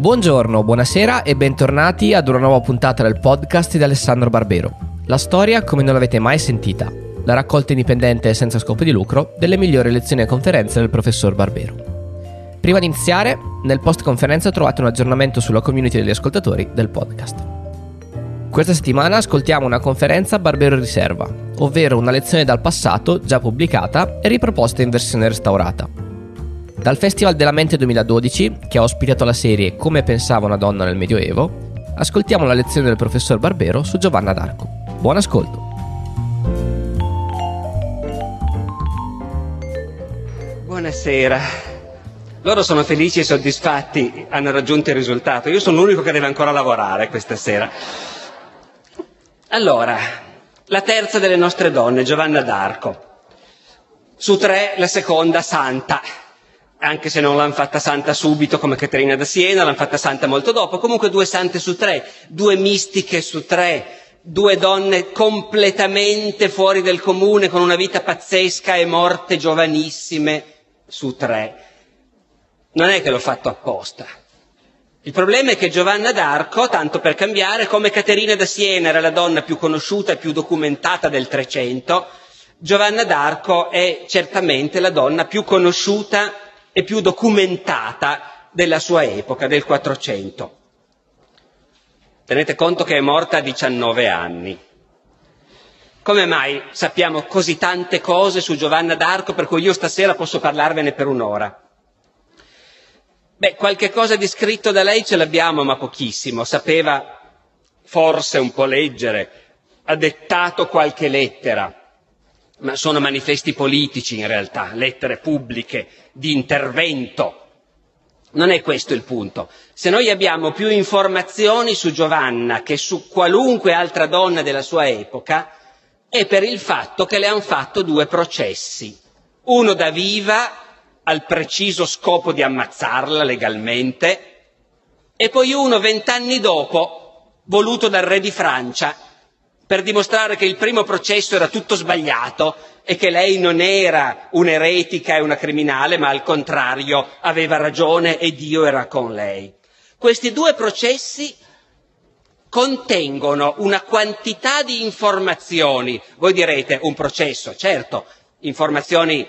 Buongiorno, buonasera e bentornati ad una nuova puntata del podcast di Alessandro Barbero. La storia come non l'avete mai sentita. La raccolta indipendente e senza scopo di lucro delle migliori lezioni e conferenze del professor Barbero. Prima di iniziare, nel post conferenza trovate un aggiornamento sulla community degli ascoltatori del podcast. Questa settimana ascoltiamo una conferenza Barbero Riserva, ovvero una lezione dal passato già pubblicata e riproposta in versione restaurata. Dal Festival della Mente 2012, che ha ospitato la serie Come pensava una donna nel Medioevo, ascoltiamo la lezione del professor Barbero su Giovanna d'Arco. Buon ascolto! Buonasera. Loro sono felici e soddisfatti, hanno raggiunto il risultato. Io sono l'unico che deve ancora lavorare questa sera. Allora, la terza delle nostre donne, Giovanna d'Arco. Su tre, la seconda, Santa anche se non l'hanno fatta santa subito come Caterina da Siena, l'hanno fatta santa molto dopo, comunque due sante su tre, due mistiche su tre, due donne completamente fuori del comune, con una vita pazzesca e morte giovanissime su tre. Non è che l'ho fatto apposta. Il problema è che Giovanna d'Arco, tanto per cambiare, come Caterina da Siena era la donna più conosciuta e più documentata del Trecento, Giovanna d'Arco è certamente la donna più conosciuta e più documentata della sua epoca, del Quattrocento. Tenete conto che è morta a 19 anni. Come mai sappiamo così tante cose su Giovanna d'Arco per cui io stasera posso parlarvene per un'ora? Beh, qualche cosa di scritto da lei ce l'abbiamo, ma pochissimo. Sapeva forse un po' leggere, ha dettato qualche lettera, ma sono manifesti politici in realtà, lettere pubbliche di intervento. Non è questo il punto. Se noi abbiamo più informazioni su Giovanna che su qualunque altra donna della sua epoca, è per il fatto che le hanno fatto due processi. Uno da viva, al preciso scopo di ammazzarla legalmente, e poi uno vent'anni dopo, voluto dal re di Francia, per dimostrare che il primo processo era tutto sbagliato e che lei non era un'eretica e una criminale, ma al contrario aveva ragione e Dio era con lei. Questi due processi contengono una quantità di informazioni. Voi direte un processo, certo, informazioni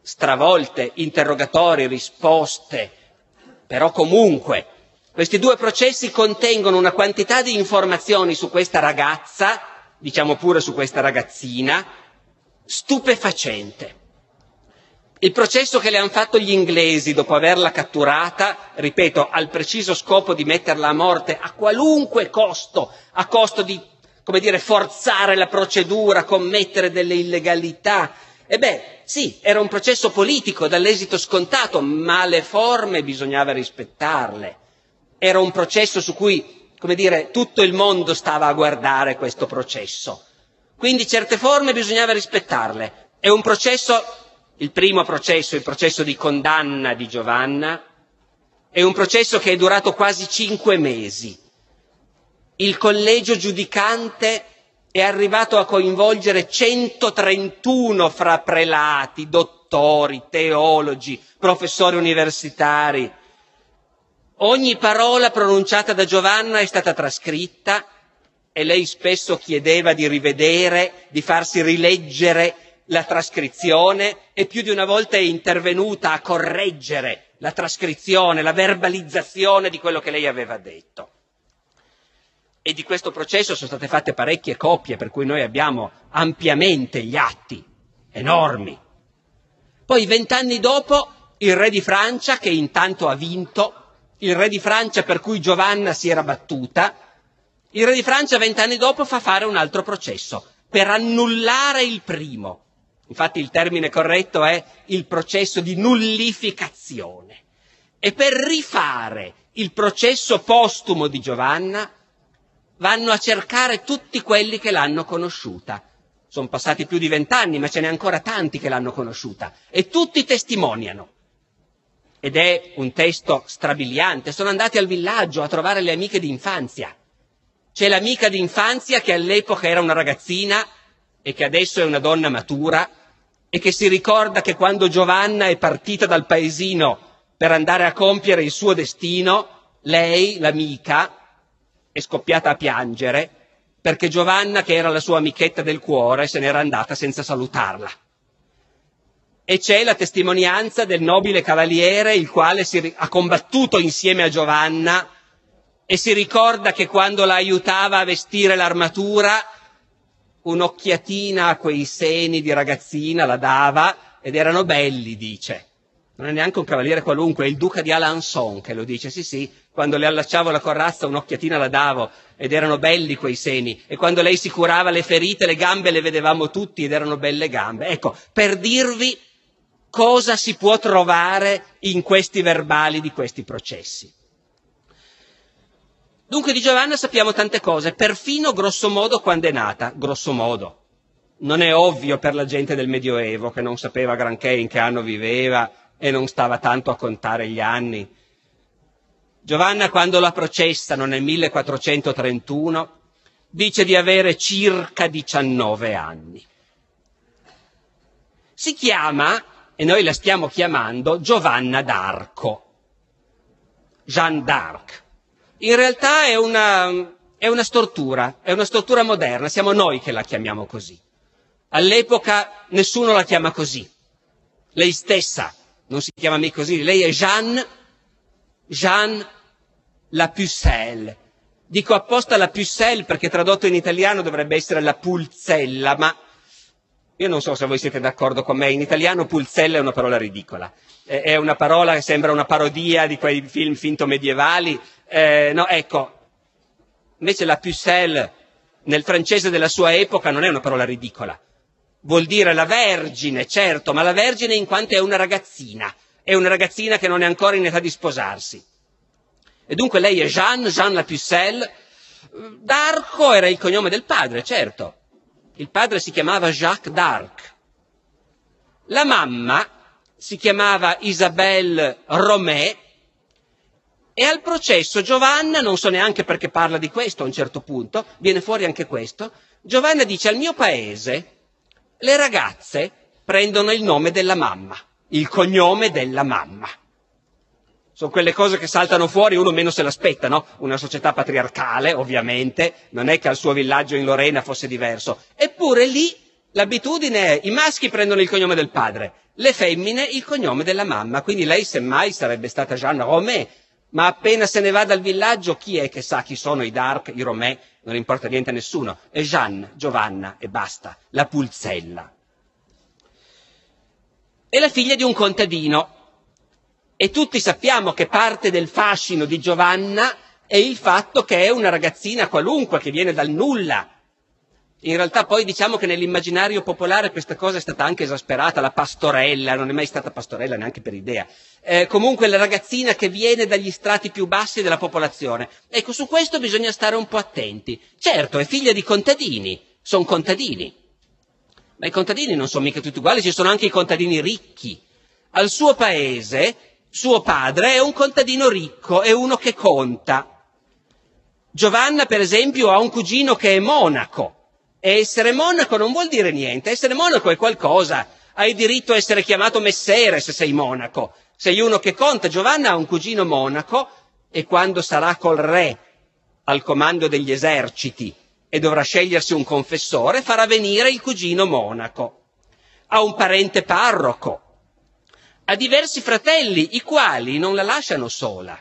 stravolte, interrogatori, risposte, però comunque questi due processi contengono una quantità di informazioni su questa ragazza diciamo pure su questa ragazzina, stupefacente. Il processo che le hanno fatto gli inglesi dopo averla catturata, ripeto, al preciso scopo di metterla a morte a qualunque costo, a costo di, come dire, forzare la procedura, commettere delle illegalità. E beh, sì, era un processo politico dall'esito scontato, ma le forme bisognava rispettarle. Era un processo su cui come dire, tutto il mondo stava a guardare questo processo. Quindi certe forme bisognava rispettarle. È un processo, il primo processo, il processo di condanna di Giovanna, è un processo che è durato quasi cinque mesi. Il collegio giudicante è arrivato a coinvolgere 131 fra prelati, dottori, teologi, professori universitari, Ogni parola pronunciata da Giovanna è stata trascritta e lei spesso chiedeva di rivedere, di farsi rileggere la trascrizione e più di una volta è intervenuta a correggere la trascrizione, la verbalizzazione di quello che lei aveva detto. E di questo processo sono state fatte parecchie copie, per cui noi abbiamo ampiamente gli atti, enormi. Poi vent'anni dopo il re di Francia, che intanto ha vinto, il re di Francia per cui Giovanna si era battuta, il re di Francia vent'anni dopo fa fare un altro processo per annullare il primo. Infatti il termine corretto è il processo di nullificazione. E per rifare il processo postumo di Giovanna vanno a cercare tutti quelli che l'hanno conosciuta. Sono passati più di vent'anni, ma ce n'è ancora tanti che l'hanno conosciuta e tutti testimoniano ed è un testo strabiliante, sono andati al villaggio a trovare le amiche d'infanzia. C'è l'amica d'infanzia che all'epoca era una ragazzina e che adesso è una donna matura e che si ricorda che quando Giovanna è partita dal paesino per andare a compiere il suo destino, lei, l'amica, è scoppiata a piangere perché Giovanna, che era la sua amichetta del cuore, se n'era andata senza salutarla. E c'è la testimonianza del nobile cavaliere, il quale si, ha combattuto insieme a Giovanna e si ricorda che quando la aiutava a vestire l'armatura, un'occhiatina a quei seni di ragazzina la dava ed erano belli, dice. Non è neanche un cavaliere qualunque, è il duca di Alençon che lo dice, sì sì, quando le allacciavo la corazza un'occhiatina la davo ed erano belli quei seni e quando lei si curava le ferite, le gambe le vedevamo tutti ed erano belle gambe. Ecco, per dirvi cosa si può trovare in questi verbali di questi processi. Dunque di Giovanna sappiamo tante cose, perfino grosso modo quando è nata, grosso modo. Non è ovvio per la gente del Medioevo che non sapeva granché in che anno viveva e non stava tanto a contare gli anni. Giovanna quando la processano nel 1431 dice di avere circa 19 anni. Si chiama, e noi la stiamo chiamando, Giovanna d'Arco. Jeanne d'Arc. In realtà è una, è una stortura, è una stortura moderna, siamo noi che la chiamiamo così. All'epoca nessuno la chiama così. Lei stessa non si chiama mica così, lei è Jeanne, Jeanne la Pucelle. Dico apposta la Pucelle perché tradotto in italiano dovrebbe essere la pulzella, ma io non so se voi siete d'accordo con me, in italiano pulzella è una parola ridicola, è una parola che sembra una parodia di quei film finto medievali, eh, no, ecco, invece la Pucelle nel francese della sua epoca non è una parola ridicola, vuol dire la Vergine, certo, ma la Vergine in quanto è una ragazzina, è una ragazzina che non è ancora in età di sposarsi. E dunque lei è Jeanne, Jeanne la Pucelle. D'Arco era il cognome del padre, certo. Il padre si chiamava Jacques d'Arc. La mamma si chiamava Isabelle Romé e al processo Giovanna, non so neanche perché parla di questo a un certo punto, viene fuori anche questo, Giovanna dice al mio paese le ragazze prendono il nome della mamma, il cognome della mamma. Sono quelle cose che saltano fuori, uno meno se l'aspetta, no? Una società patriarcale, ovviamente, non è che al suo villaggio in Lorena fosse diverso. Eppure lì l'abitudine è i maschi prendono il cognome del padre, le femmine il cognome della mamma, quindi lei semmai sarebbe stata Jeanne Romé, ma appena se ne va dal villaggio chi è che sa chi sono i Dark, i Romè, non importa niente a nessuno, è Jeanne, Giovanna e basta, la pulzella. È la figlia di un contadino e tutti sappiamo che parte del fascino di Giovanna è il fatto che è una ragazzina qualunque che viene dal nulla, in realtà poi diciamo che nell'immaginario popolare questa cosa è stata anche esasperata, la pastorella, non è mai stata pastorella neanche per idea. Eh, comunque la ragazzina che viene dagli strati più bassi della popolazione. Ecco, su questo bisogna stare un po' attenti. Certo, è figlia di contadini, sono contadini. Ma i contadini non sono mica tutti uguali, ci sono anche i contadini ricchi. Al suo paese, suo padre è un contadino ricco, è uno che conta. Giovanna, per esempio, ha un cugino che è monaco e essere monaco non vuol dire niente, essere monaco è qualcosa. Hai diritto a essere chiamato messere se sei monaco. Sei uno che conta. Giovanna ha un cugino monaco e quando sarà col re al comando degli eserciti e dovrà scegliersi un confessore, farà venire il cugino monaco. Ha un parente parroco. Ha diversi fratelli, i quali non la lasciano sola.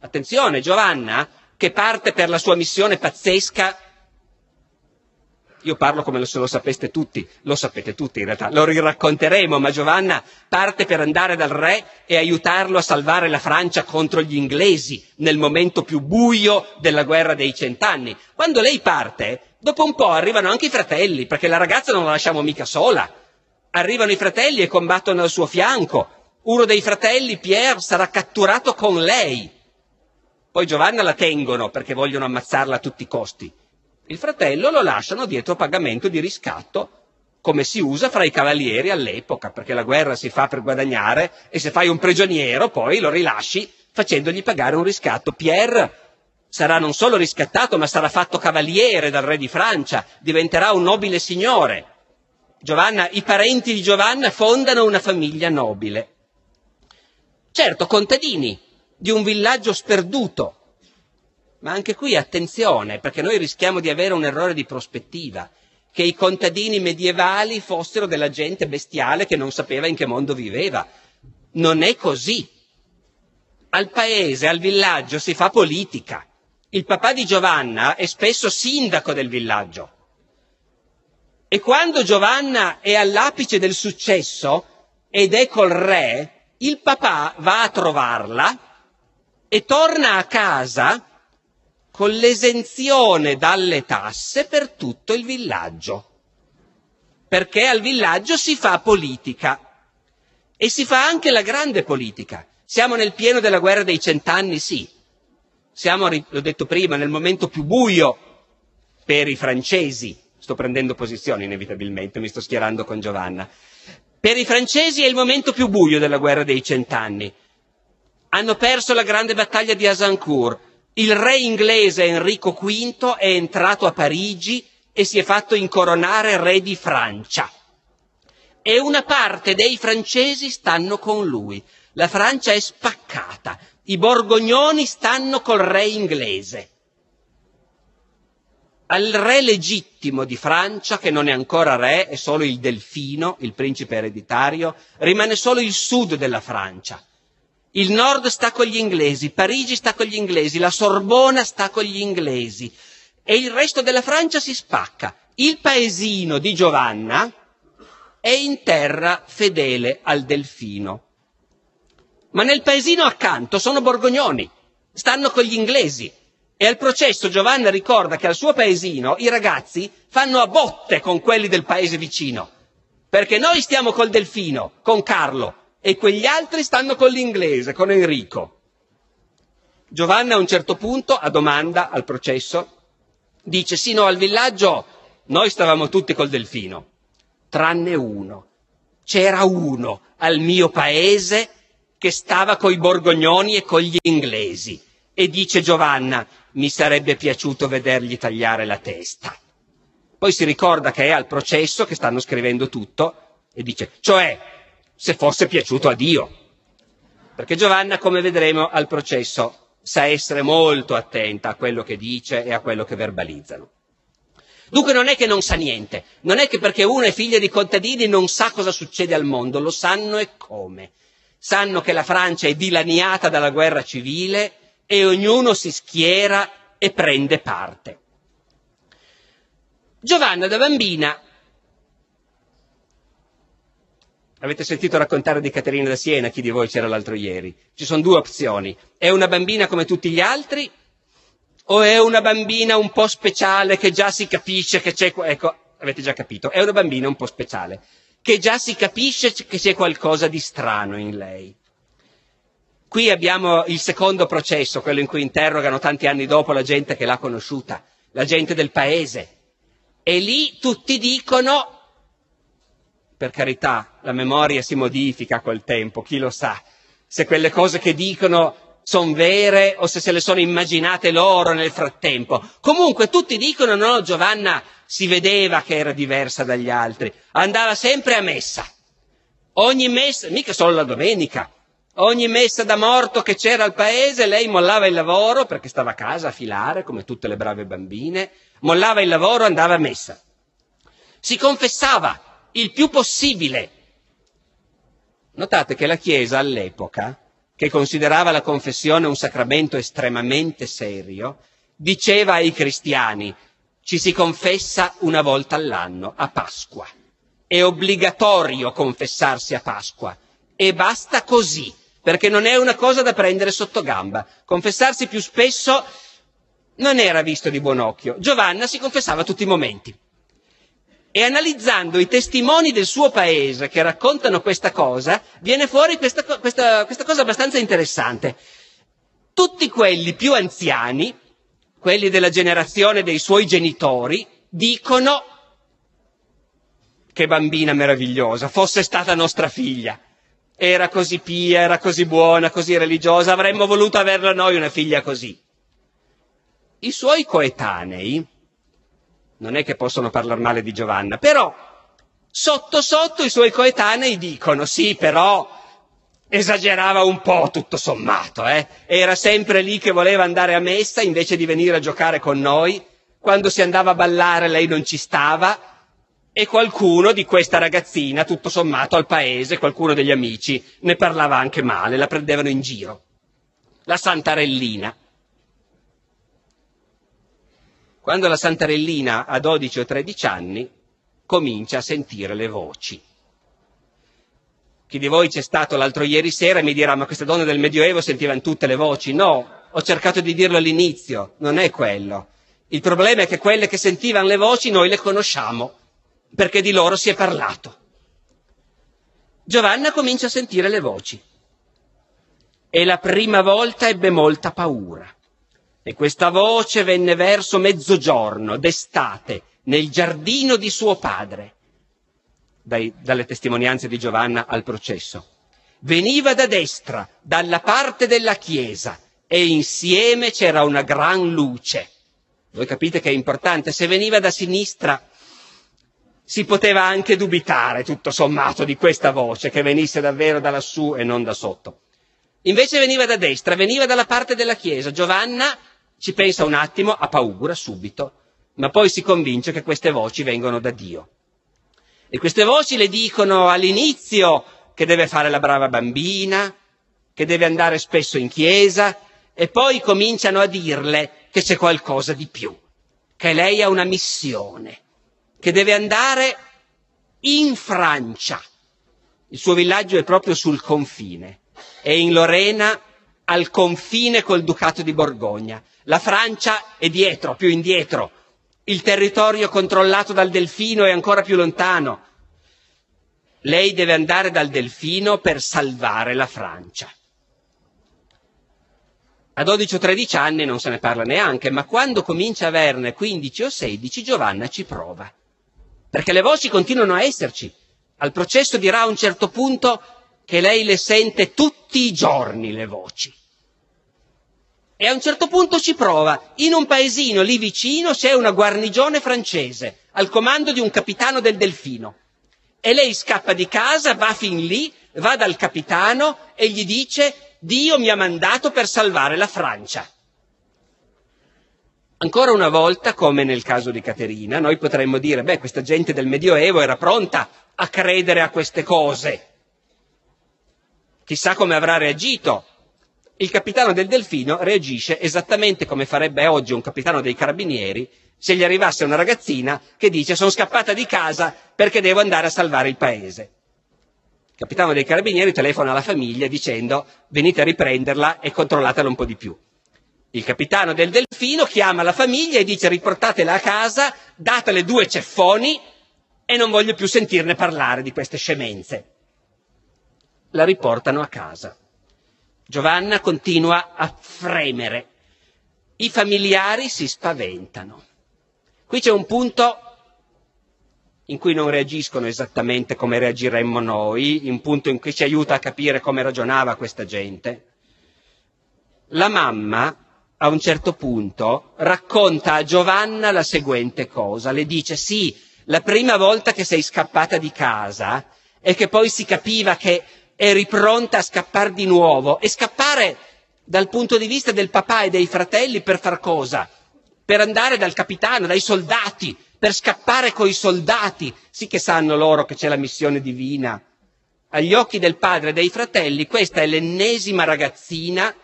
Attenzione, Giovanna, che parte per la sua missione pazzesca io parlo come se lo sapeste tutti, lo sapete tutti in realtà, lo riracconteremo, ma Giovanna parte per andare dal re e aiutarlo a salvare la Francia contro gli inglesi nel momento più buio della guerra dei cent'anni. Quando lei parte, dopo un po' arrivano anche i fratelli, perché la ragazza non la lasciamo mica sola. Arrivano i fratelli e combattono al suo fianco. Uno dei fratelli, Pierre, sarà catturato con lei. Poi Giovanna la tengono perché vogliono ammazzarla a tutti i costi il fratello lo lasciano dietro pagamento di riscatto, come si usa fra i cavalieri all'epoca, perché la guerra si fa per guadagnare e se fai un prigioniero poi lo rilasci facendogli pagare un riscatto. Pierre sarà non solo riscattato, ma sarà fatto cavaliere dal re di Francia, diventerà un nobile signore. Giovanna, i parenti di Giovanna fondano una famiglia nobile. Certo, contadini, di un villaggio sperduto. Ma anche qui attenzione, perché noi rischiamo di avere un errore di prospettiva, che i contadini medievali fossero della gente bestiale che non sapeva in che mondo viveva. Non è così. Al paese, al villaggio si fa politica. Il papà di Giovanna è spesso sindaco del villaggio. E quando Giovanna è all'apice del successo ed è col re, il papà va a trovarla e torna a casa con l'esenzione dalle tasse per tutto il villaggio. Perché al villaggio si fa politica e si fa anche la grande politica. Siamo nel pieno della guerra dei cent'anni, sì. Siamo, l'ho detto prima, nel momento più buio per i francesi. Sto prendendo posizione inevitabilmente, mi sto schierando con Giovanna. Per i francesi è il momento più buio della guerra dei cent'anni. Hanno perso la grande battaglia di Azincourt il re inglese Enrico V è entrato a Parigi e si è fatto incoronare re di Francia. E una parte dei francesi stanno con lui. La Francia è spaccata. I borgognoni stanno col re inglese. Al re legittimo di Francia, che non è ancora re, è solo il delfino, il principe ereditario, rimane solo il sud della Francia il nord sta con gli inglesi, Parigi sta con gli inglesi, la Sorbona sta con gli inglesi e il resto della Francia si spacca. Il paesino di Giovanna è in terra fedele al delfino. Ma nel paesino accanto sono borgognoni, stanno con gli inglesi. E al processo Giovanna ricorda che al suo paesino i ragazzi fanno a botte con quelli del paese vicino. Perché noi stiamo col delfino, con Carlo, e quegli altri stanno con l'inglese, con Enrico. Giovanna a un certo punto, a domanda al processo, dice sì, no, al villaggio noi stavamo tutti col delfino, tranne uno. C'era uno al mio paese che stava coi borgognoni e con gli inglesi. E dice Giovanna, mi sarebbe piaciuto vedergli tagliare la testa. Poi si ricorda che è al processo, che stanno scrivendo tutto, e dice, cioè se fosse piaciuto a Dio. Perché Giovanna, come vedremo al processo, sa essere molto attenta a quello che dice e a quello che verbalizzano. Dunque non è che non sa niente, non è che perché uno è figlio di contadini non sa cosa succede al mondo, lo sanno e come. Sanno che la Francia è dilaniata dalla guerra civile e ognuno si schiera e prende parte. Giovanna da bambina Avete sentito raccontare di Caterina da Siena, chi di voi c'era l'altro ieri? Ci sono due opzioni. È una bambina come tutti gli altri o è una bambina un po' speciale che già si capisce che c'è... Ecco, avete già capito, è una bambina un po' speciale, che già si capisce che c'è qualcosa di strano in lei. Qui abbiamo il secondo processo, quello in cui interrogano tanti anni dopo la gente che l'ha conosciuta, la gente del paese. E lì tutti dicono per carità, la memoria si modifica col tempo, chi lo sa, se quelle cose che dicono sono vere o se se le sono immaginate loro nel frattempo. Comunque tutti dicono no, Giovanna si vedeva che era diversa dagli altri, andava sempre a messa. Ogni messa, mica solo la domenica, ogni messa da morto che c'era al paese, lei mollava il lavoro perché stava a casa a filare come tutte le brave bambine, mollava il lavoro, andava a messa. Si confessava, il più possibile. Notate che la Chiesa all'epoca, che considerava la confessione un sacramento estremamente serio, diceva ai cristiani ci si confessa una volta all'anno, a Pasqua. È obbligatorio confessarsi a Pasqua e basta così, perché non è una cosa da prendere sotto gamba. Confessarsi più spesso non era visto di buon occhio. Giovanna si confessava tutti i momenti e analizzando i testimoni del suo paese che raccontano questa cosa, viene fuori questa, questa, questa cosa abbastanza interessante. Tutti quelli più anziani, quelli della generazione dei suoi genitori, dicono che bambina meravigliosa, fosse stata nostra figlia. Era così pia, era così buona, così religiosa, avremmo voluto averla noi una figlia così. I suoi coetanei, non è che possono parlare male di Giovanna, però sotto sotto i suoi coetanei dicono sì, però esagerava un po' tutto sommato, eh? Era sempre lì che voleva andare a messa invece di venire a giocare con noi. Quando si andava a ballare lei non ci stava e qualcuno di questa ragazzina, tutto sommato al paese, qualcuno degli amici, ne parlava anche male, la prendevano in giro. La Santarellina. Quando la Santarellina ha 12 o 13 anni, comincia a sentire le voci. Chi di voi c'è stato l'altro ieri sera mi dirà ma queste donne del Medioevo sentivano tutte le voci? No, ho cercato di dirlo all'inizio, non è quello. Il problema è che quelle che sentivano le voci noi le conosciamo, perché di loro si è parlato. Giovanna comincia a sentire le voci e la prima volta ebbe molta paura. E questa voce venne verso mezzogiorno, d'estate, nel giardino di suo padre, dai, dalle testimonianze di Giovanna al processo. Veniva da destra, dalla parte della chiesa, e insieme c'era una gran luce. Voi capite che è importante, se veniva da sinistra si poteva anche dubitare, tutto sommato, di questa voce, che venisse davvero da lassù e non da sotto. Invece veniva da destra, veniva dalla parte della chiesa. Giovanna ci pensa un attimo, ha paura subito, ma poi si convince che queste voci vengono da Dio. E queste voci le dicono all'inizio che deve fare la brava bambina, che deve andare spesso in chiesa, e poi cominciano a dirle che c'è qualcosa di più, che lei ha una missione, che deve andare in Francia. Il suo villaggio è proprio sul confine, è in Lorena al confine col Ducato di Borgogna. La Francia è dietro, più indietro. Il territorio controllato dal delfino è ancora più lontano. Lei deve andare dal delfino per salvare la Francia. A 12 o 13 anni non se ne parla neanche, ma quando comincia a averne 15 o 16 Giovanna ci prova. Perché le voci continuano a esserci. Al processo dirà a un certo punto che lei le sente tutti i giorni le voci e a un certo punto ci prova. In un paesino lì vicino c'è una guarnigione francese al comando di un capitano del Delfino. E lei scappa di casa, va fin lì, va dal capitano e gli dice Dio mi ha mandato per salvare la Francia. Ancora una volta, come nel caso di Caterina, noi potremmo dire, beh, questa gente del Medioevo era pronta a credere a queste cose. Chissà come avrà reagito il capitano del Delfino reagisce esattamente come farebbe oggi un capitano dei carabinieri se gli arrivasse una ragazzina che dice sono scappata di casa perché devo andare a salvare il paese. Il capitano dei carabinieri telefona alla famiglia dicendo venite a riprenderla e controllatela un po' di più. Il capitano del Delfino chiama la famiglia e dice riportatela a casa, datele due ceffoni e non voglio più sentirne parlare di queste scemenze. La riportano a casa. Giovanna continua a fremere. I familiari si spaventano. Qui c'è un punto in cui non reagiscono esattamente come reagiremmo noi, un punto in cui ci aiuta a capire come ragionava questa gente. La mamma, a un certo punto, racconta a Giovanna la seguente cosa. Le dice, sì, la prima volta che sei scappata di casa e che poi si capiva che eri pronta a scappare di nuovo e scappare dal punto di vista del papà e dei fratelli per far cosa? Per andare dal capitano, dai soldati, per scappare coi soldati, sì che sanno loro che c'è la missione divina. Agli occhi del padre e dei fratelli questa è l'ennesima ragazzina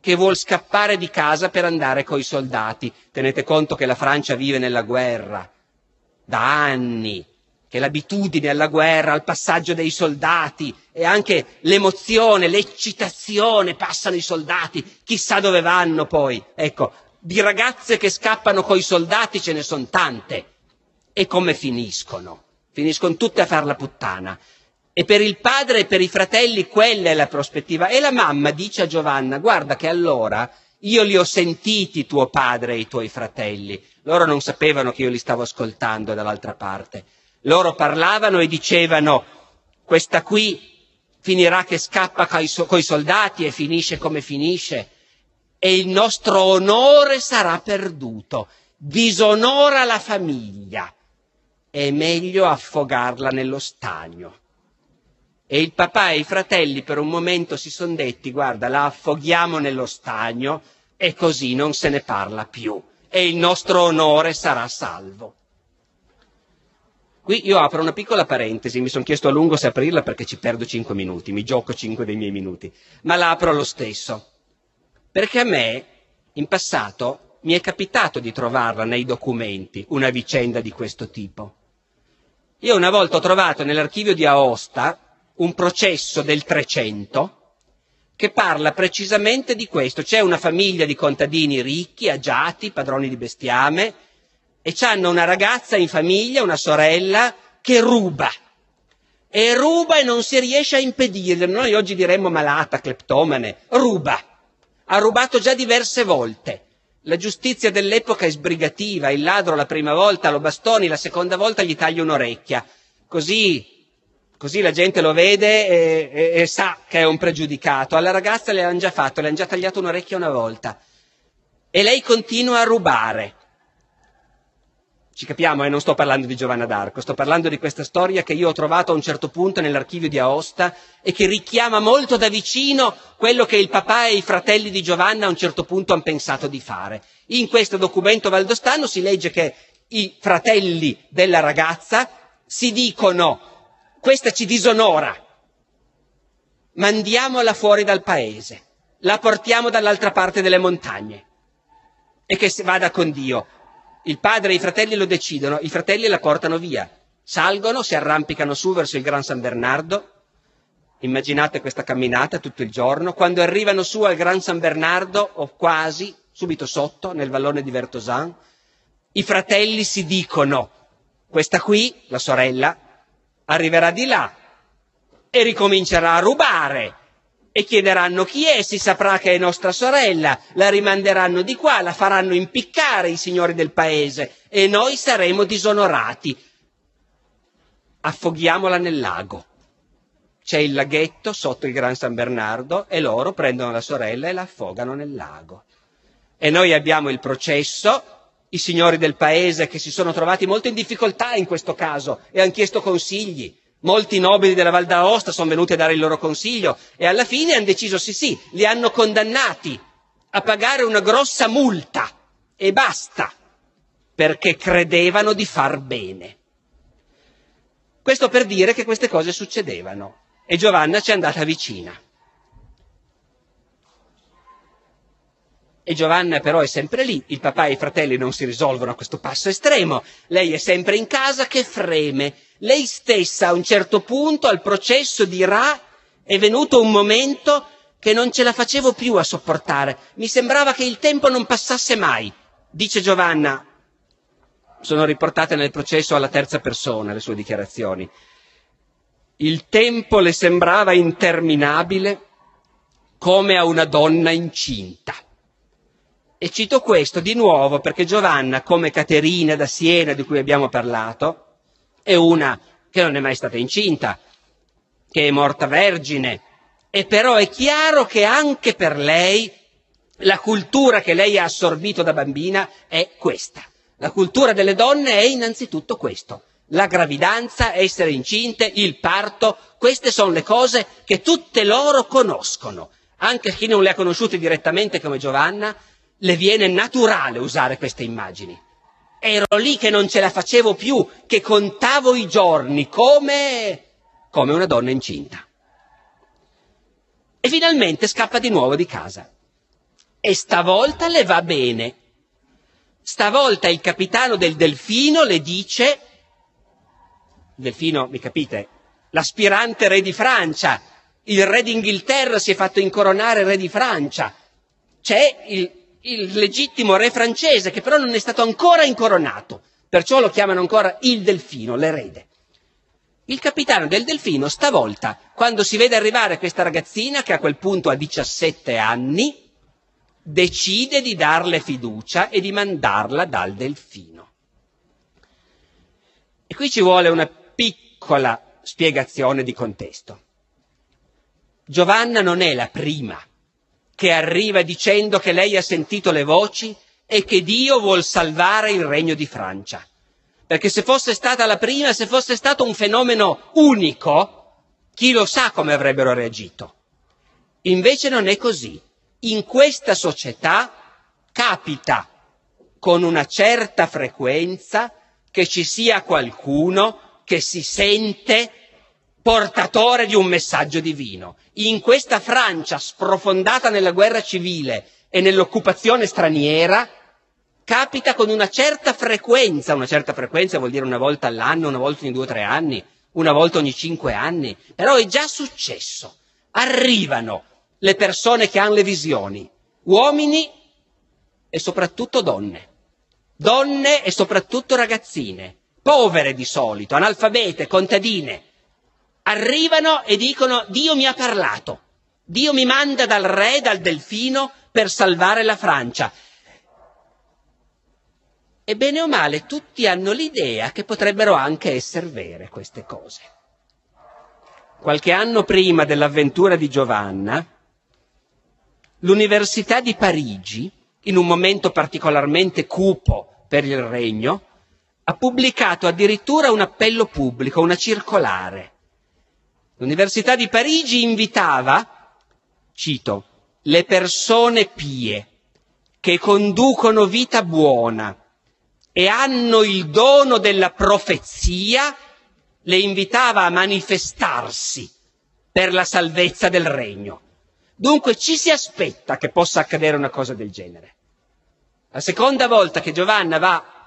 che vuol scappare di casa per andare coi soldati. Tenete conto che la Francia vive nella guerra da anni, che l'abitudine alla guerra, al passaggio dei soldati e anche l'emozione, l'eccitazione passano i soldati, chissà dove vanno poi. Ecco, di ragazze che scappano coi soldati ce ne sono tante. E come finiscono? Finiscono tutte a far la puttana. E per il padre e per i fratelli quella è la prospettiva. E la mamma dice a Giovanna, guarda che allora io li ho sentiti tuo padre e i tuoi fratelli. Loro non sapevano che io li stavo ascoltando dall'altra parte loro parlavano e dicevano questa qui finirà che scappa coi soldati e finisce come finisce e il nostro onore sarà perduto, disonora la famiglia, è meglio affogarla nello stagno. E il papà e i fratelli per un momento si sono detti, guarda, la affoghiamo nello stagno e così non se ne parla più e il nostro onore sarà salvo. Qui io apro una piccola parentesi, mi sono chiesto a lungo se aprirla perché ci perdo cinque minuti, mi gioco cinque dei miei minuti, ma la apro lo stesso. Perché a me, in passato, mi è capitato di trovarla nei documenti, una vicenda di questo tipo. Io una volta ho trovato nell'archivio di Aosta un processo del Trecento che parla precisamente di questo. C'è una famiglia di contadini ricchi, agiati, padroni di bestiame, e hanno una ragazza in famiglia, una sorella, che ruba. E ruba e non si riesce a impedirlo. Noi oggi diremmo malata, cleptomane. Ruba. Ha rubato già diverse volte. La giustizia dell'epoca è sbrigativa. Il ladro la prima volta lo bastoni, la seconda volta gli taglia un'orecchia. Così, così la gente lo vede e, e, e sa che è un pregiudicato. Alla ragazza le hanno già fatto, le hanno già tagliato un'orecchia una volta. E lei continua a rubare ci capiamo, eh, non sto parlando di Giovanna d'Arco, sto parlando di questa storia che io ho trovato a un certo punto nell'archivio di Aosta e che richiama molto da vicino quello che il papà e i fratelli di Giovanna a un certo punto hanno pensato di fare. In questo documento valdostano si legge che i fratelli della ragazza si dicono questa ci disonora, mandiamola fuori dal paese, la portiamo dall'altra parte delle montagne e che vada con Dio il padre e i fratelli lo decidono, i fratelli la portano via. Salgono, si arrampicano su verso il Gran San Bernardo. Immaginate questa camminata tutto il giorno. Quando arrivano su al Gran San Bernardo, o quasi, subito sotto, nel vallone di Vertosan, i fratelli si dicono, questa qui, la sorella, arriverà di là e ricomincerà a rubare e chiederanno chi è, si saprà che è nostra sorella, la rimanderanno di qua, la faranno impiccare i signori del paese e noi saremo disonorati. Affoghiamola nel lago. C'è il laghetto sotto il Gran San Bernardo e loro prendono la sorella e la affogano nel lago. E noi abbiamo il processo, i signori del paese che si sono trovati molto in difficoltà in questo caso e hanno chiesto consigli Molti nobili della Val d'Aosta sono venuti a dare il loro consiglio e alla fine hanno deciso sì sì, li hanno condannati a pagare una grossa multa e basta, perché credevano di far bene. Questo per dire che queste cose succedevano e Giovanna ci è andata vicina. E Giovanna però è sempre lì, il papà e i fratelli non si risolvono a questo passo estremo, lei è sempre in casa che freme lei stessa a un certo punto al processo dirà è venuto un momento che non ce la facevo più a sopportare, mi sembrava che il tempo non passasse mai. Dice Giovanna, sono riportate nel processo alla terza persona le sue dichiarazioni. Il tempo le sembrava interminabile come a una donna incinta. E cito questo di nuovo perché Giovanna, come Caterina da Siena di cui abbiamo parlato, è una che non è mai stata incinta, che è morta vergine, e però è chiaro che anche per lei la cultura che lei ha assorbito da bambina è questa. La cultura delle donne è innanzitutto questo. La gravidanza, essere incinte, il parto, queste sono le cose che tutte loro conoscono. Anche chi non le ha conosciute direttamente come Giovanna, le viene naturale usare queste immagini. Ero lì che non ce la facevo più, che contavo i giorni come, come una donna incinta. E finalmente scappa di nuovo di casa. E stavolta le va bene. Stavolta il capitano del delfino le dice, delfino, mi capite, l'aspirante re di Francia, il re d'Inghilterra si è fatto incoronare re di Francia, c'è il il legittimo re francese, che però non è stato ancora incoronato, perciò lo chiamano ancora il delfino, l'erede. Il capitano del delfino stavolta, quando si vede arrivare questa ragazzina, che a quel punto ha 17 anni, decide di darle fiducia e di mandarla dal delfino. E qui ci vuole una piccola spiegazione di contesto. Giovanna non è la prima che arriva dicendo che lei ha sentito le voci e che Dio vuol salvare il regno di Francia. Perché se fosse stata la prima, se fosse stato un fenomeno unico, Chi lo sa come avrebbero reagito? Invece non è così. In questa società capita con una certa frequenza che ci sia qualcuno che si sente portatore di un messaggio divino. In questa Francia sprofondata nella guerra civile e nell'occupazione straniera, capita con una certa frequenza, una certa frequenza vuol dire una volta all'anno, una volta ogni due o tre anni, una volta ogni cinque anni, però è già successo. Arrivano le persone che hanno le visioni, uomini e soprattutto donne, donne e soprattutto ragazzine, povere di solito, analfabete, contadine, arrivano e dicono Dio mi ha parlato, Dio mi manda dal re, dal delfino per salvare la Francia. E bene o male tutti hanno l'idea che potrebbero anche essere vere queste cose. Qualche anno prima dell'avventura di Giovanna, l'Università di Parigi, in un momento particolarmente cupo per il regno, ha pubblicato addirittura un appello pubblico, una circolare. L'Università di Parigi invitava, cito, le persone pie che conducono vita buona e hanno il dono della profezia, le invitava a manifestarsi per la salvezza del regno. Dunque ci si aspetta che possa accadere una cosa del genere. La seconda volta che Giovanna va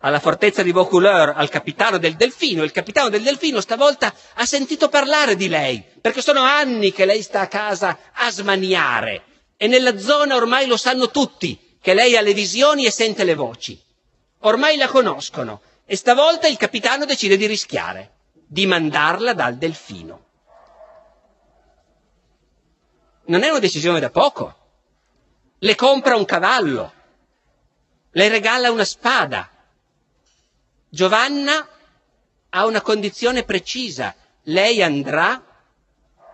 alla fortezza di Vaucouleur al capitano del Delfino, il capitano del Delfino stavolta ha sentito parlare di lei, perché sono anni che lei sta a casa a smaniare e nella zona ormai lo sanno tutti che lei ha le visioni e sente le voci. Ormai la conoscono e stavolta il capitano decide di rischiare, di mandarla dal delfino. Non è una decisione da poco. Le compra un cavallo, le regala una spada. Giovanna ha una condizione precisa. Lei andrà,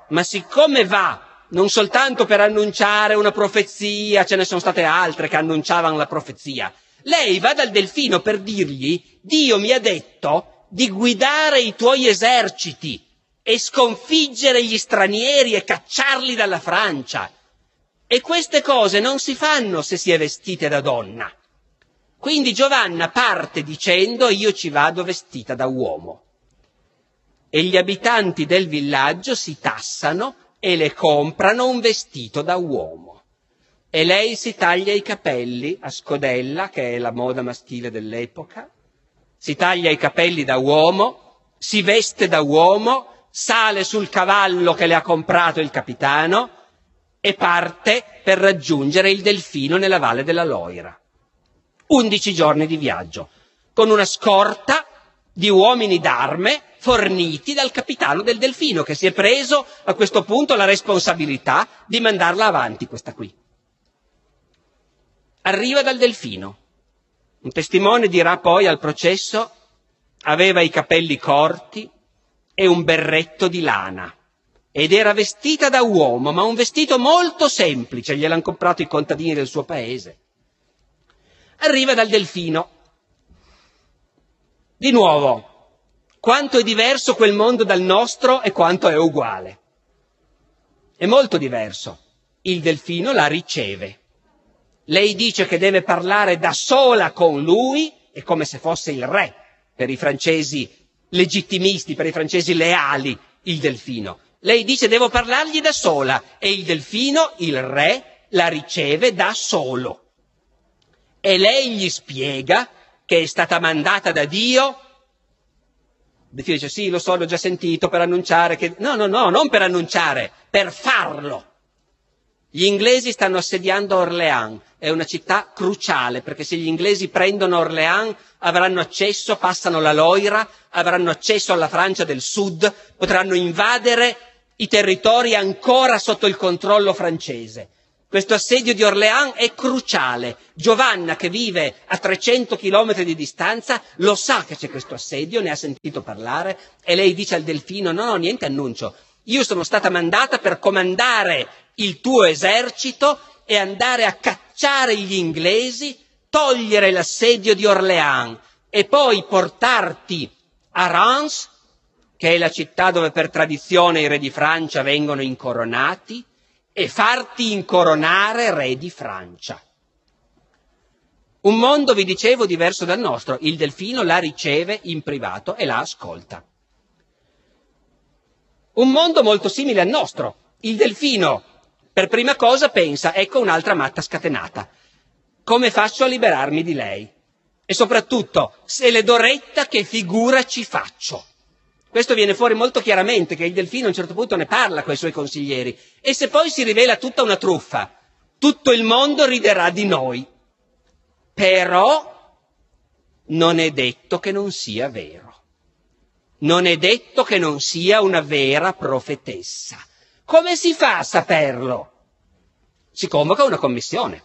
ma siccome va non soltanto per annunciare una profezia, ce ne sono state altre che annunciavano la profezia, lei va dal delfino per dirgli Dio mi ha detto di guidare i tuoi eserciti e sconfiggere gli stranieri e cacciarli dalla Francia. E queste cose non si fanno se si è vestite da donna. Quindi Giovanna parte dicendo io ci vado vestita da uomo. E gli abitanti del villaggio si tassano e le comprano un vestito da uomo e lei si taglia i capelli a scodella, che è la moda maschile dell'epoca, si taglia i capelli da uomo, si veste da uomo, sale sul cavallo che le ha comprato il capitano e parte per raggiungere il delfino nella valle della Loira. Undici giorni di viaggio, con una scorta di uomini d'arme forniti dal capitano del delfino, che si è preso a questo punto la responsabilità di mandarla avanti questa qui arriva dal delfino. Un testimone dirà poi al processo aveva i capelli corti e un berretto di lana ed era vestita da uomo, ma un vestito molto semplice, gliel'hanno comprato i contadini del suo paese. Arriva dal delfino. Di nuovo, quanto è diverso quel mondo dal nostro e quanto è uguale. È molto diverso. Il delfino la riceve lei dice che deve parlare da sola con lui, è come se fosse il re per i francesi legittimisti, per i francesi leali, il delfino. Lei dice devo parlargli da sola e il delfino, il re, la riceve da solo. E lei gli spiega che è stata mandata da Dio. Il delfino dice sì, lo so, l'ho già sentito per annunciare che... No, no, no, non per annunciare, per farlo. Gli inglesi stanno assediando Orléans, è una città cruciale perché se gli inglesi prendono Orléans avranno accesso, passano la Loira, avranno accesso alla Francia del Sud, potranno invadere i territori ancora sotto il controllo francese. Questo assedio di Orléans è cruciale. Giovanna, che vive a 300 chilometri di distanza, lo sa che c'è questo assedio, ne ha sentito parlare e lei dice al delfino no, no, niente annuncio. Io sono stata mandata per comandare il tuo esercito e andare a cacciare gli inglesi, togliere l'assedio di Orléans e poi portarti a Reims, che è la città dove per tradizione i re di Francia vengono incoronati, e farti incoronare re di Francia. Un mondo, vi dicevo, diverso dal nostro. Il delfino la riceve in privato e la ascolta. Un mondo molto simile al nostro. Il delfino, per prima cosa, pensa, ecco un'altra matta scatenata. Come faccio a liberarmi di lei? E soprattutto, se le do retta, che figura ci faccio? Questo viene fuori molto chiaramente, che il delfino a un certo punto ne parla con i suoi consiglieri. E se poi si rivela tutta una truffa, tutto il mondo riderà di noi. Però non è detto che non sia vero. Non è detto che non sia una vera profetessa. Come si fa a saperlo? Si convoca una commissione.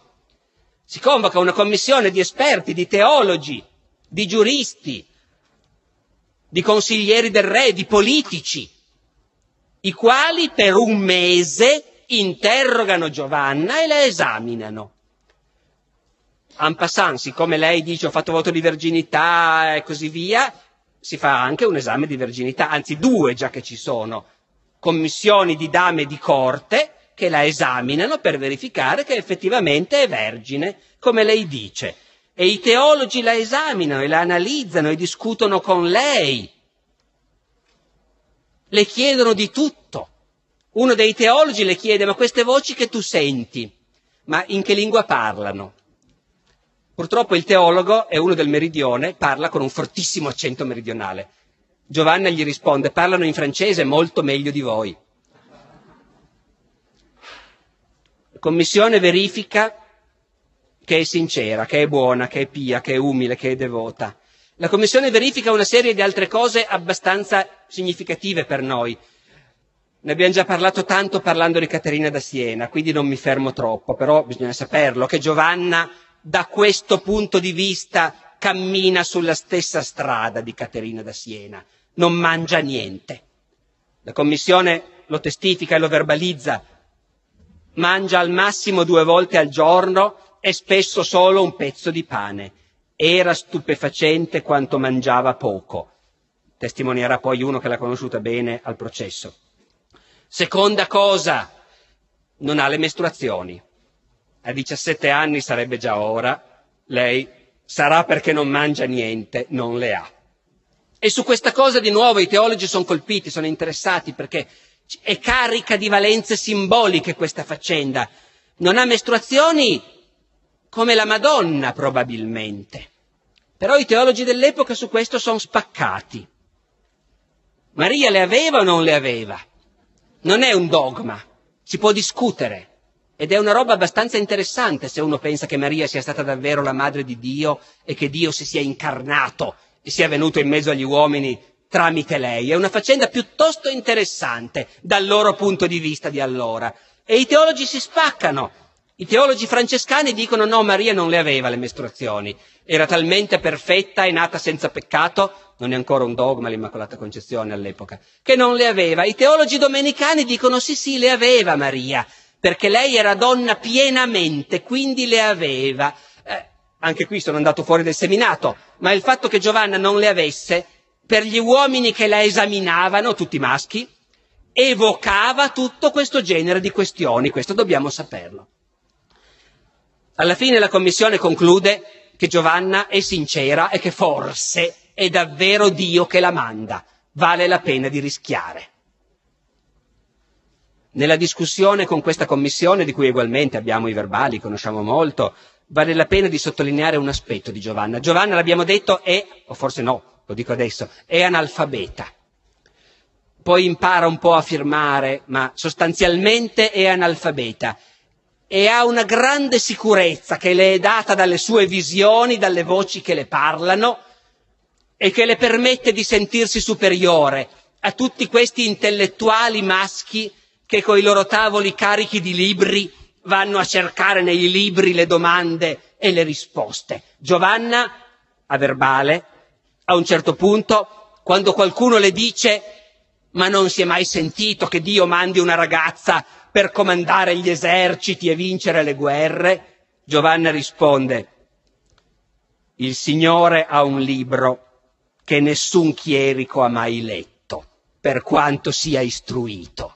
Si convoca una commissione di esperti, di teologi, di giuristi, di consiglieri del re, di politici, i quali per un mese interrogano Giovanna e la esaminano. En passant, siccome lei dice ho fatto voto di verginità e così via, si fa anche un esame di verginità, anzi due già che ci sono, commissioni di dame di corte che la esaminano per verificare che effettivamente è vergine, come lei dice e i teologi la esaminano e la analizzano e discutono con lei. Le chiedono di tutto. Uno dei teologi le chiede, ma queste voci che tu senti, ma in che lingua parlano? Purtroppo il teologo è uno del meridione, parla con un fortissimo accento meridionale. Giovanna gli risponde, parlano in francese molto meglio di voi. La commissione verifica che è sincera, che è buona, che è pia, che è umile, che è devota. La Commissione verifica una serie di altre cose abbastanza significative per noi. Ne abbiamo già parlato tanto parlando di Caterina da Siena, quindi non mi fermo troppo, però bisogna saperlo che Giovanna da questo punto di vista cammina sulla stessa strada di Caterina da Siena, non mangia niente. La Commissione lo testifica e lo verbalizza, mangia al massimo due volte al giorno e spesso solo un pezzo di pane. Era stupefacente quanto mangiava poco. Testimonierà poi uno che l'ha conosciuta bene al processo. Seconda cosa, non ha le mestruazioni. A 17 anni sarebbe già ora, lei sarà perché non mangia niente, non le ha. E su questa cosa di nuovo i teologi sono colpiti, sono interessati perché è carica di valenze simboliche questa faccenda. Non ha mestruazioni, come la Madonna probabilmente. Però i teologi dell'epoca su questo sono spaccati. Maria le aveva o non le aveva? Non è un dogma, si può discutere. Ed è una roba abbastanza interessante se uno pensa che Maria sia stata davvero la madre di Dio e che Dio si sia incarnato e sia venuto in mezzo agli uomini tramite lei. È una faccenda piuttosto interessante dal loro punto di vista di allora. E i teologi si spaccano. I teologi francescani dicono no, Maria non le aveva le mestruazioni, era talmente perfetta e nata senza peccato, non è ancora un dogma l'Immacolata Concezione all'epoca, che non le aveva. I teologi domenicani dicono sì, sì, le aveva Maria, perché lei era donna pienamente, quindi le aveva. Eh, anche qui sono andato fuori del seminato, ma il fatto che Giovanna non le avesse, per gli uomini che la esaminavano, tutti maschi, evocava tutto questo genere di questioni, questo dobbiamo saperlo. Alla fine la Commissione conclude che Giovanna è sincera e che forse è davvero Dio che la manda. Vale la pena di rischiare. Nella discussione con questa Commissione, di cui ugualmente abbiamo i verbali, conosciamo molto, vale la pena di sottolineare un aspetto di Giovanna. Giovanna, l'abbiamo detto, è, o forse no, lo dico adesso, è analfabeta. Poi impara un po' a firmare, ma sostanzialmente è analfabeta e ha una grande sicurezza che le è data dalle sue visioni, dalle voci che le parlano e che le permette di sentirsi superiore a tutti questi intellettuali maschi che coi loro tavoli carichi di libri vanno a cercare nei libri le domande e le risposte. Giovanna, a verbale, a un certo punto, quando qualcuno le dice ma non si è mai sentito che Dio mandi una ragazza per comandare gli eserciti e vincere le guerre? Giovanna risponde, il Signore ha un libro che nessun chierico ha mai letto. per quanto sia istruito.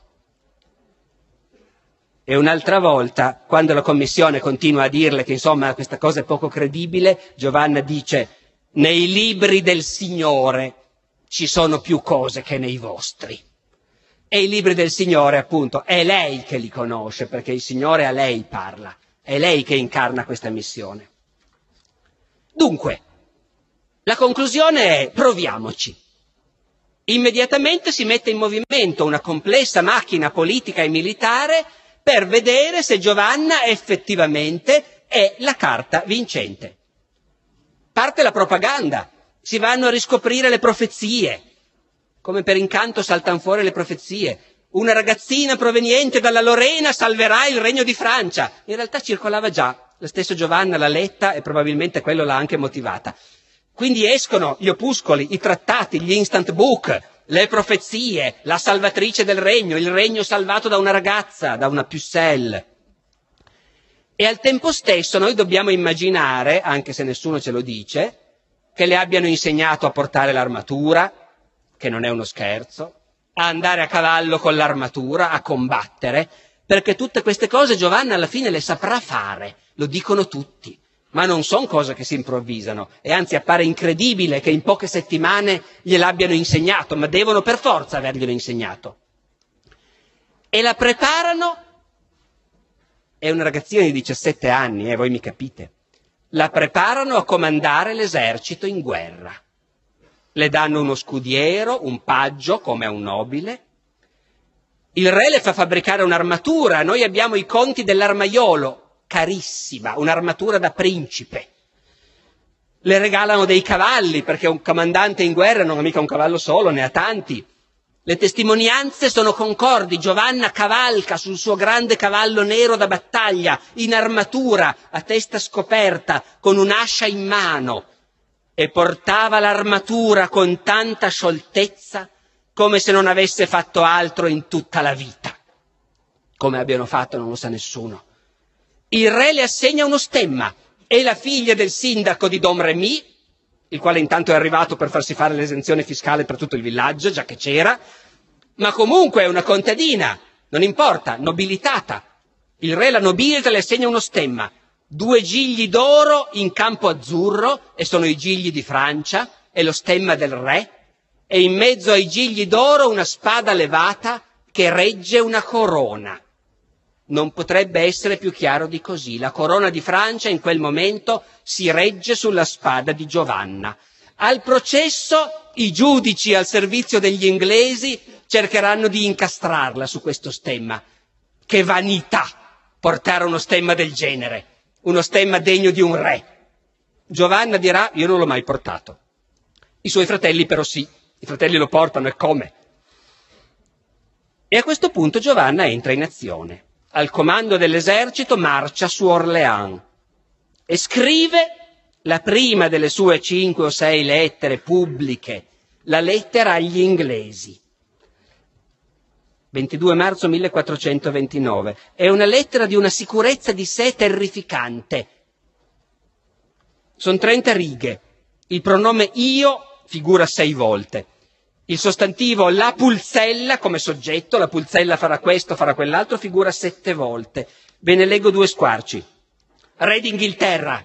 E un'altra volta, quando la Commissione continua a dirle che insomma questa cosa è poco credibile, Giovanna dice nei libri del Signore ci sono più cose che nei vostri. E i libri del Signore, appunto, è lei che li conosce, perché il Signore a lei parla, è lei che incarna questa missione. Dunque, la conclusione è proviamoci. Immediatamente si mette in movimento una complessa macchina politica e militare per vedere se Giovanna effettivamente è la carta vincente. Parte la propaganda, si vanno a riscoprire le profezie, come per incanto saltano fuori le profezie. Una ragazzina proveniente dalla Lorena salverà il regno di Francia. In realtà circolava già, la stessa Giovanna l'ha letta e probabilmente quello l'ha anche motivata. Quindi escono gli opuscoli, i trattati, gli instant book, le profezie, la salvatrice del regno, il regno salvato da una ragazza, da una pucelle. E al tempo stesso noi dobbiamo immaginare, anche se nessuno ce lo dice, che le abbiano insegnato a portare l'armatura, che non è uno scherzo, a andare a cavallo con l'armatura, a combattere, perché tutte queste cose Giovanna alla fine le saprà fare, lo dicono tutti ma non sono cose che si improvvisano e anzi appare incredibile che in poche settimane gliel'abbiano insegnato, ma devono per forza averglielo insegnato. E la preparano, è una ragazzina di 17 anni, eh, voi mi capite, la preparano a comandare l'esercito in guerra. Le danno uno scudiero, un paggio come a un nobile. Il re le fa fabbricare un'armatura, noi abbiamo i conti dell'armaiolo, carissima, un'armatura da principe. Le regalano dei cavalli, perché un comandante in guerra non ha mica un cavallo solo, ne ha tanti. Le testimonianze sono concordi. Giovanna cavalca sul suo grande cavallo nero da battaglia, in armatura, a testa scoperta, con un'ascia in mano, e portava l'armatura con tanta scioltezza come se non avesse fatto altro in tutta la vita. Come abbiano fatto non lo sa nessuno il re le assegna uno stemma. È la figlia del sindaco di Dom Remy, il quale intanto è arrivato per farsi fare l'esenzione fiscale per tutto il villaggio, già che c'era, ma comunque è una contadina, non importa, nobilitata. Il re la nobilita le assegna uno stemma, due gigli d'oro in campo azzurro, e sono i gigli di Francia, è lo stemma del re, e in mezzo ai gigli d'oro una spada levata che regge una corona. Non potrebbe essere più chiaro di così. La corona di Francia in quel momento si regge sulla spada di Giovanna. Al processo i giudici al servizio degli inglesi cercheranno di incastrarla su questo stemma. Che vanità portare uno stemma del genere, uno stemma degno di un re. Giovanna dirà io non l'ho mai portato. I suoi fratelli però sì, i fratelli lo portano e come? E a questo punto Giovanna entra in azione al comando dell'esercito marcia su Orléans e scrive la prima delle sue cinque o sei lettere pubbliche, la lettera agli inglesi. 22 marzo 1429. È una lettera di una sicurezza di sé terrificante. Sono 30 righe. Il pronome io figura sei volte il sostantivo la pulzella come soggetto, la pulzella farà questo, farà quell'altro, figura sette volte. Ve ne leggo due squarci. Re d'Inghilterra.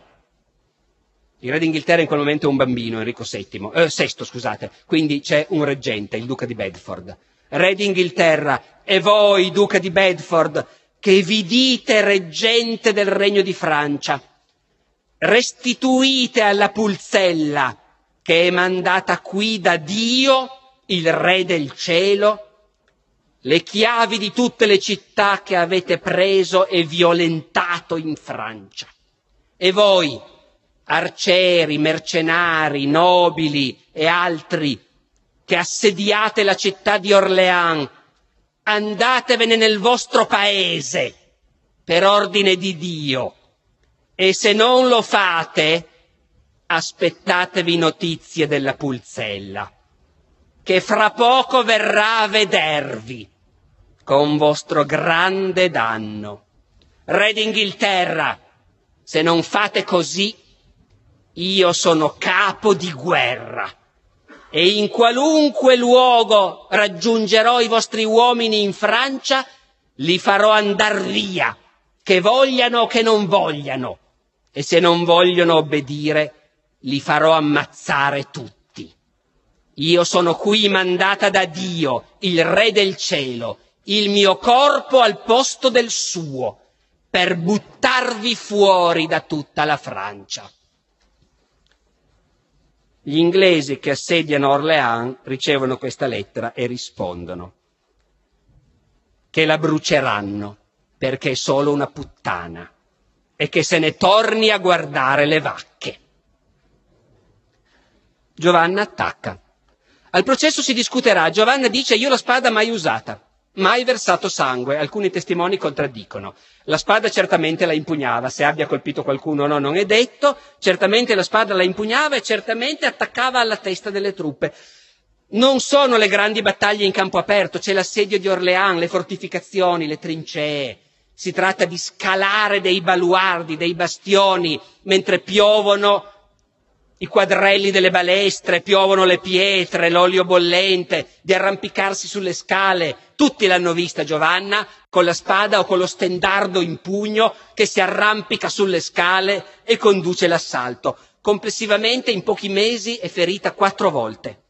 Il re d'Inghilterra in quel momento è un bambino, Enrico VII, eh, VI, scusate, quindi c'è un reggente, il duca di Bedford. Re d'Inghilterra, e voi, duca di Bedford, che vi dite reggente del regno di Francia, restituite alla pulzella che è mandata qui da Dio il Re del cielo, le chiavi di tutte le città che avete preso e violentato in Francia. E voi, arcieri, mercenari, nobili e altri, che assediate la città di Orléans, andatevene nel vostro paese per ordine di Dio. E se non lo fate, aspettatevi notizie della pulzella che fra poco verrà a vedervi con vostro grande danno. Re d'Inghilterra, se non fate così, io sono capo di guerra e in qualunque luogo raggiungerò i vostri uomini in Francia, li farò andar via, che vogliano o che non vogliano, e se non vogliono obbedire, li farò ammazzare tutti. Io sono qui mandata da Dio, il Re del cielo, il mio corpo al posto del suo, per buttarvi fuori da tutta la Francia. Gli inglesi che assediano Orléans ricevono questa lettera e rispondono che la bruceranno perché è solo una puttana e che se ne torni a guardare le vacche. Giovanna attacca. Al processo si discuterà. Giovanna dice io la spada mai usata, mai versato sangue. Alcuni testimoni contraddicono. La spada certamente la impugnava, se abbia colpito qualcuno o no non è detto, certamente la spada la impugnava e certamente attaccava alla testa delle truppe. Non sono le grandi battaglie in campo aperto, c'è l'assedio di Orléans, le fortificazioni, le trincee. Si tratta di scalare dei baluardi, dei bastioni, mentre piovono i quadrelli delle balestre, piovono le pietre, l'olio bollente, di arrampicarsi sulle scale. Tutti l'hanno vista Giovanna con la spada o con lo stendardo in pugno che si arrampica sulle scale e conduce l'assalto. Complessivamente in pochi mesi è ferita quattro volte.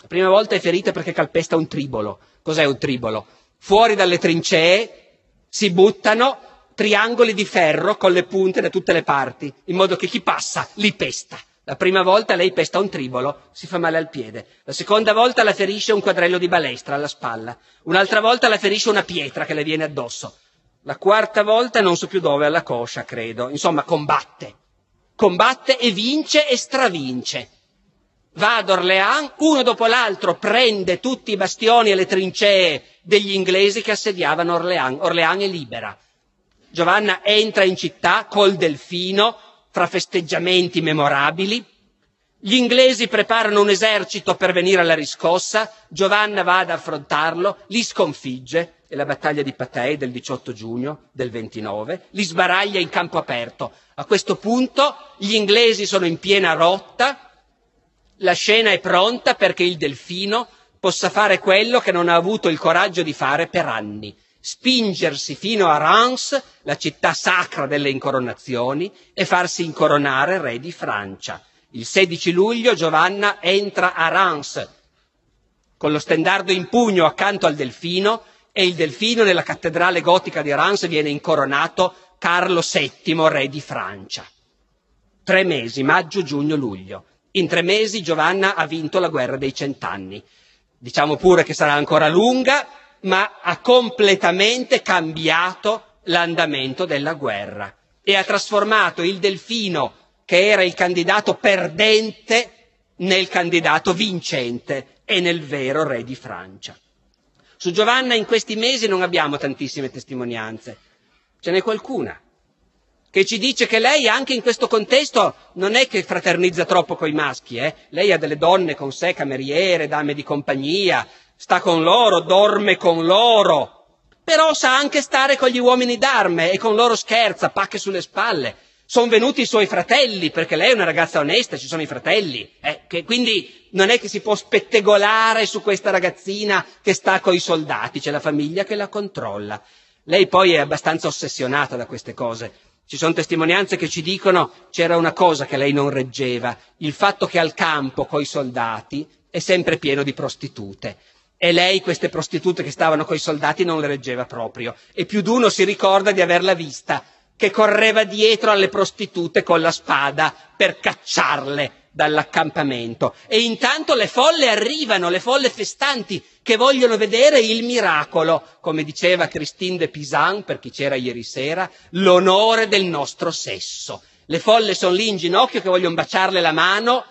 La prima volta è ferita perché calpesta un tribolo. Cos'è un tribolo? Fuori dalle trincee si buttano triangoli di ferro con le punte da tutte le parti, in modo che chi passa li pesta. La prima volta lei pesta un tribolo, si fa male al piede. La seconda volta la ferisce un quadrello di balestra alla spalla. Un'altra volta la ferisce una pietra che le viene addosso. La quarta volta non so più dove, alla coscia, credo. Insomma, combatte. Combatte e vince e stravince. Va ad Orléans, uno dopo l'altro prende tutti i bastioni e le trincee degli inglesi che assediavano Orléans. Orléans è libera Giovanna entra in città col delfino, fra festeggiamenti memorabili. Gli inglesi preparano un esercito per venire alla riscossa, Giovanna va ad affrontarlo, li sconfigge, è la battaglia di Patei del 18 giugno del 29, li sbaraglia in campo aperto. A questo punto gli inglesi sono in piena rotta, la scena è pronta perché il delfino possa fare quello che non ha avuto il coraggio di fare per anni, spingersi fino a Reims, la città sacra delle incoronazioni, e farsi incoronare re di Francia. Il 16 luglio Giovanna entra a Reims con lo stendardo in pugno accanto al delfino e il delfino nella cattedrale gotica di Reims viene incoronato Carlo VII, re di Francia. Tre mesi, maggio, giugno, luglio. In tre mesi Giovanna ha vinto la guerra dei cent'anni. Diciamo pure che sarà ancora lunga, ma ha completamente cambiato l'andamento della guerra e ha trasformato il delfino, che era il candidato perdente, nel candidato vincente e nel vero re di Francia. Su Giovanna in questi mesi non abbiamo tantissime testimonianze, ce n'è qualcuna che ci dice che lei anche in questo contesto non è che fraternizza troppo coi maschi, eh? lei ha delle donne con sé, cameriere, dame di compagnia, sta con loro, dorme con loro, però sa anche stare con gli uomini d'arme e con loro scherza, pacche sulle spalle. Sono venuti i suoi fratelli, perché lei è una ragazza onesta, ci sono i fratelli, eh, che quindi non è che si può spettegolare su questa ragazzina che sta coi soldati, c'è la famiglia che la controlla. Lei poi è abbastanza ossessionata da queste cose. Ci sono testimonianze che ci dicono c'era una cosa che lei non reggeva, il fatto che al campo coi soldati è sempre pieno di prostitute e lei queste prostitute che stavano coi soldati non le reggeva proprio. E più d'uno si ricorda di averla vista, che correva dietro alle prostitute con la spada per cacciarle dall'accampamento. E intanto le folle arrivano, le folle festanti, che vogliono vedere il miracolo, come diceva Christine de Pisan, per chi c'era ieri sera, l'onore del nostro sesso. Le folle sono lì in ginocchio che vogliono baciarle la mano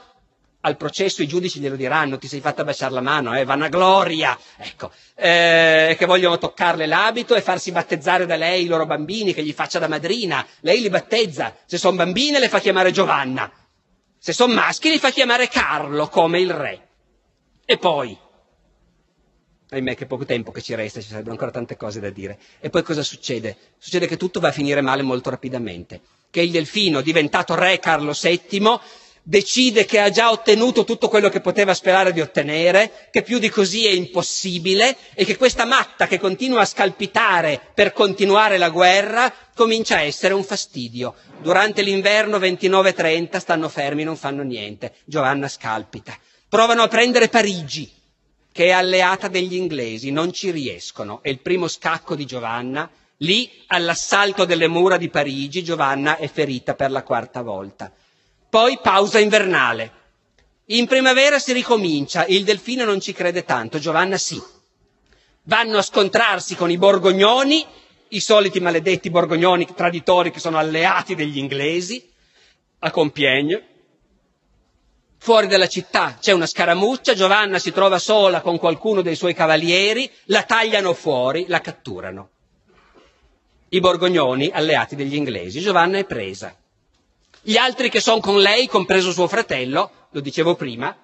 al processo i giudici glielo diranno, ti sei fatta baciare la mano, eh, vanagloria, ecco, eh, che vogliono toccarle l'abito e farsi battezzare da lei i loro bambini, che gli faccia da madrina, lei li battezza, se sono bambine le fa chiamare Giovanna, se sono maschi li fa chiamare Carlo, come il re. E poi, ahimè che poco tempo che ci resta, ci sarebbero ancora tante cose da dire. E poi cosa succede? Succede che tutto va a finire male molto rapidamente, che il delfino, diventato re Carlo VII, decide che ha già ottenuto tutto quello che poteva sperare di ottenere, che più di così è impossibile e che questa matta che continua a scalpitare per continuare la guerra comincia a essere un fastidio. Durante l'inverno 29-30 stanno fermi, non fanno niente. Giovanna scalpita. Provano a prendere Parigi, che è alleata degli inglesi, non ci riescono. È il primo scacco di Giovanna. Lì, all'assalto delle mura di Parigi, Giovanna è ferita per la quarta volta. Poi pausa invernale. In primavera si ricomincia, il delfino non ci crede tanto, Giovanna sì. Vanno a scontrarsi con i borgognoni, i soliti maledetti borgognoni traditori che sono alleati degli inglesi, a Compiègne. Fuori dalla città c'è una scaramuccia, Giovanna si trova sola con qualcuno dei suoi cavalieri, la tagliano fuori, la catturano. I borgognoni alleati degli inglesi, Giovanna è presa. Gli altri che sono con lei, compreso suo fratello, lo dicevo prima,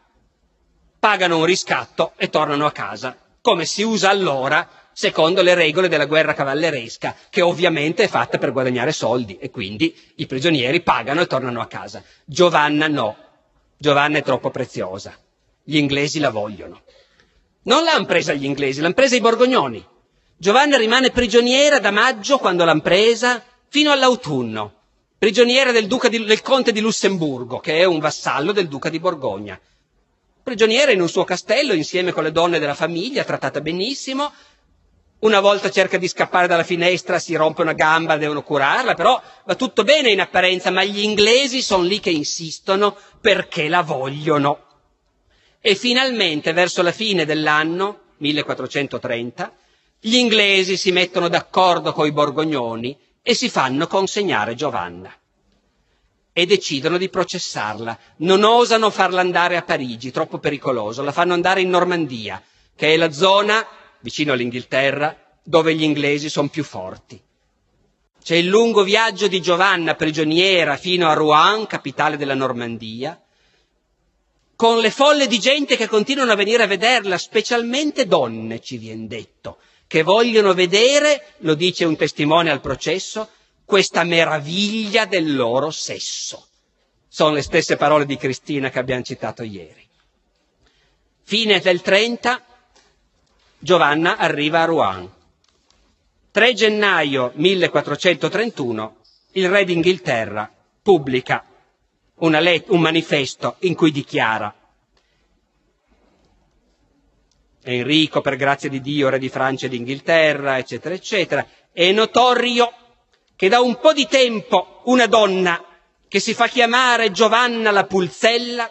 pagano un riscatto e tornano a casa, come si usa allora secondo le regole della guerra cavalleresca, che ovviamente è fatta per guadagnare soldi e quindi i prigionieri pagano e tornano a casa. Giovanna no. Giovanna è troppo preziosa. Gli inglesi la vogliono. Non l'hanno presa gli inglesi, l'hanno presa i borgognoni. Giovanna rimane prigioniera da maggio, quando l'hanno presa, fino all'autunno prigioniera del, di, del conte di Lussemburgo, che è un vassallo del duca di Borgogna. Prigioniera in un suo castello insieme con le donne della famiglia, trattata benissimo. Una volta cerca di scappare dalla finestra, si rompe una gamba, devono curarla, però va tutto bene in apparenza, ma gli inglesi sono lì che insistono perché la vogliono. E finalmente, verso la fine dell'anno, 1430, gli inglesi si mettono d'accordo coi borgognoni e si fanno consegnare Giovanna. E decidono di processarla. Non osano farla andare a Parigi, troppo pericoloso, la fanno andare in Normandia, che è la zona, vicino all'Inghilterra, dove gli inglesi sono più forti. C'è il lungo viaggio di Giovanna prigioniera fino a Rouen, capitale della Normandia, con le folle di gente che continuano a venire a vederla, specialmente donne, ci viene detto, che vogliono vedere, lo dice un testimone al processo, questa meraviglia del loro sesso. Sono le stesse parole di Cristina che abbiamo citato ieri. Fine del 30, Giovanna arriva a Rouen. 3 gennaio 1431 il re d'Inghilterra pubblica let- un manifesto in cui dichiara Enrico, per grazia di Dio, re di Francia e d'Inghilterra, eccetera, eccetera, è notorio che da un po' di tempo una donna che si fa chiamare Giovanna la Pulzella,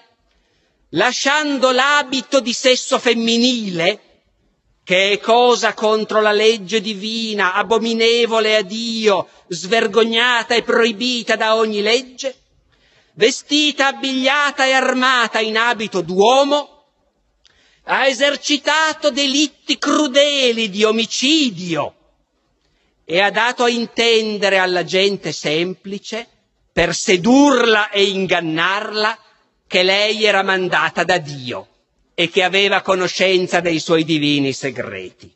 lasciando l'abito di sesso femminile, che è cosa contro la legge divina, abominevole a Dio, svergognata e proibita da ogni legge, vestita, abbigliata e armata in abito d'uomo, ha esercitato delitti crudeli di omicidio e ha dato a intendere alla gente semplice, per sedurla e ingannarla, che lei era mandata da Dio e che aveva conoscenza dei suoi divini segreti.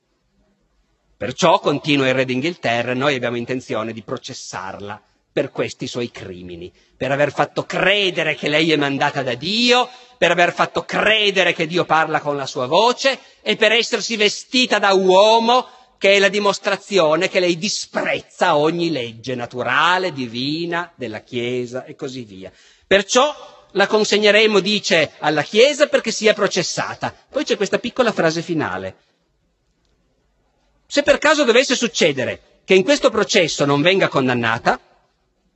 Perciò, continua il re d'Inghilterra, noi abbiamo intenzione di processarla per questi suoi crimini, per aver fatto credere che lei è mandata da Dio, per aver fatto credere che Dio parla con la sua voce e per essersi vestita da uomo che è la dimostrazione che lei disprezza ogni legge naturale, divina, della Chiesa e così via. Perciò la consegneremo, dice, alla Chiesa perché sia processata. Poi c'è questa piccola frase finale. Se per caso dovesse succedere che in questo processo non venga condannata,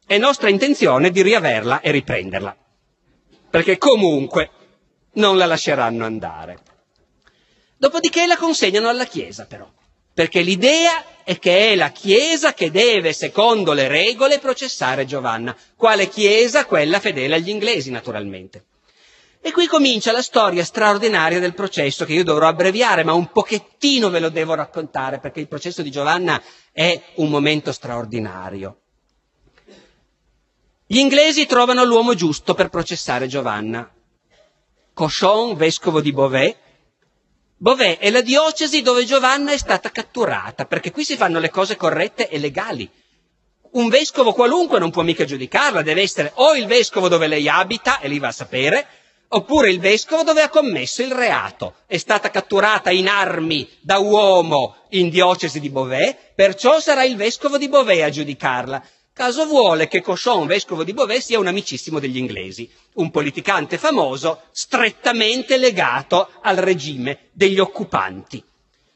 è nostra intenzione di riaverla e riprenderla, perché comunque non la lasceranno andare. Dopodiché la consegnano alla Chiesa però, perché l'idea è che è la Chiesa che deve, secondo le regole, processare Giovanna. Quale Chiesa? Quella fedele agli inglesi, naturalmente. E qui comincia la storia straordinaria del processo che io dovrò abbreviare, ma un pochettino ve lo devo raccontare perché il processo di Giovanna è un momento straordinario. Gli inglesi trovano l'uomo giusto per processare Giovanna. Cochon, vescovo di Beauvais. Beauvais è la diocesi dove Giovanna è stata catturata, perché qui si fanno le cose corrette e legali. un vescovo qualunque non può mica giudicarla, deve essere o il vescovo dove lei abita, e lì va a sapere, oppure il vescovo dove ha commesso il reato. È stata catturata in armi da uomo in diocesi di Beauvais, perciò sarà il vescovo di Beauvais a giudicarla. Caso vuole che Cochon, vescovo di Beauvais, sia un amicissimo degli inglesi, un politicante famoso strettamente legato al regime degli occupanti.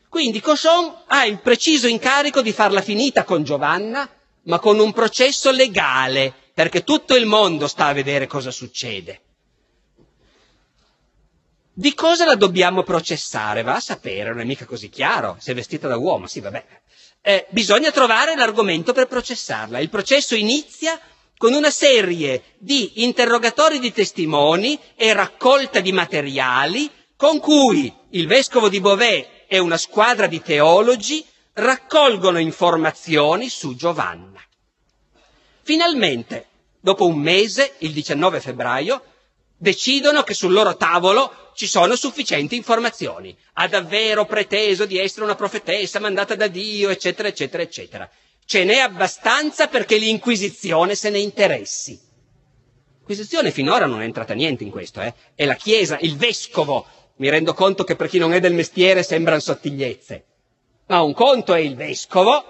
Quindi Cochon ha il preciso incarico di farla finita con Giovanna, ma con un processo legale, perché tutto il mondo sta a vedere cosa succede. Di cosa la dobbiamo processare? Va a sapere, non è mica così chiaro. Se è vestita da uomo, sì, vabbè. Eh, bisogna trovare l'argomento per processarla. Il processo inizia con una serie di interrogatori di testimoni e raccolta di materiali con cui il vescovo di Beauvais e una squadra di teologi raccolgono informazioni su Giovanna. Finalmente, dopo un mese, il 19 febbraio, decidono che sul loro tavolo ci sono sufficienti informazioni. Ha davvero preteso di essere una profetessa mandata da Dio, eccetera, eccetera, eccetera. Ce n'è abbastanza perché l'Inquisizione se ne interessi. L'Inquisizione finora non è entrata niente in questo, eh? È la Chiesa, il vescovo. Mi rendo conto che per chi non è del mestiere sembrano sottigliezze. Ma un conto è il vescovo,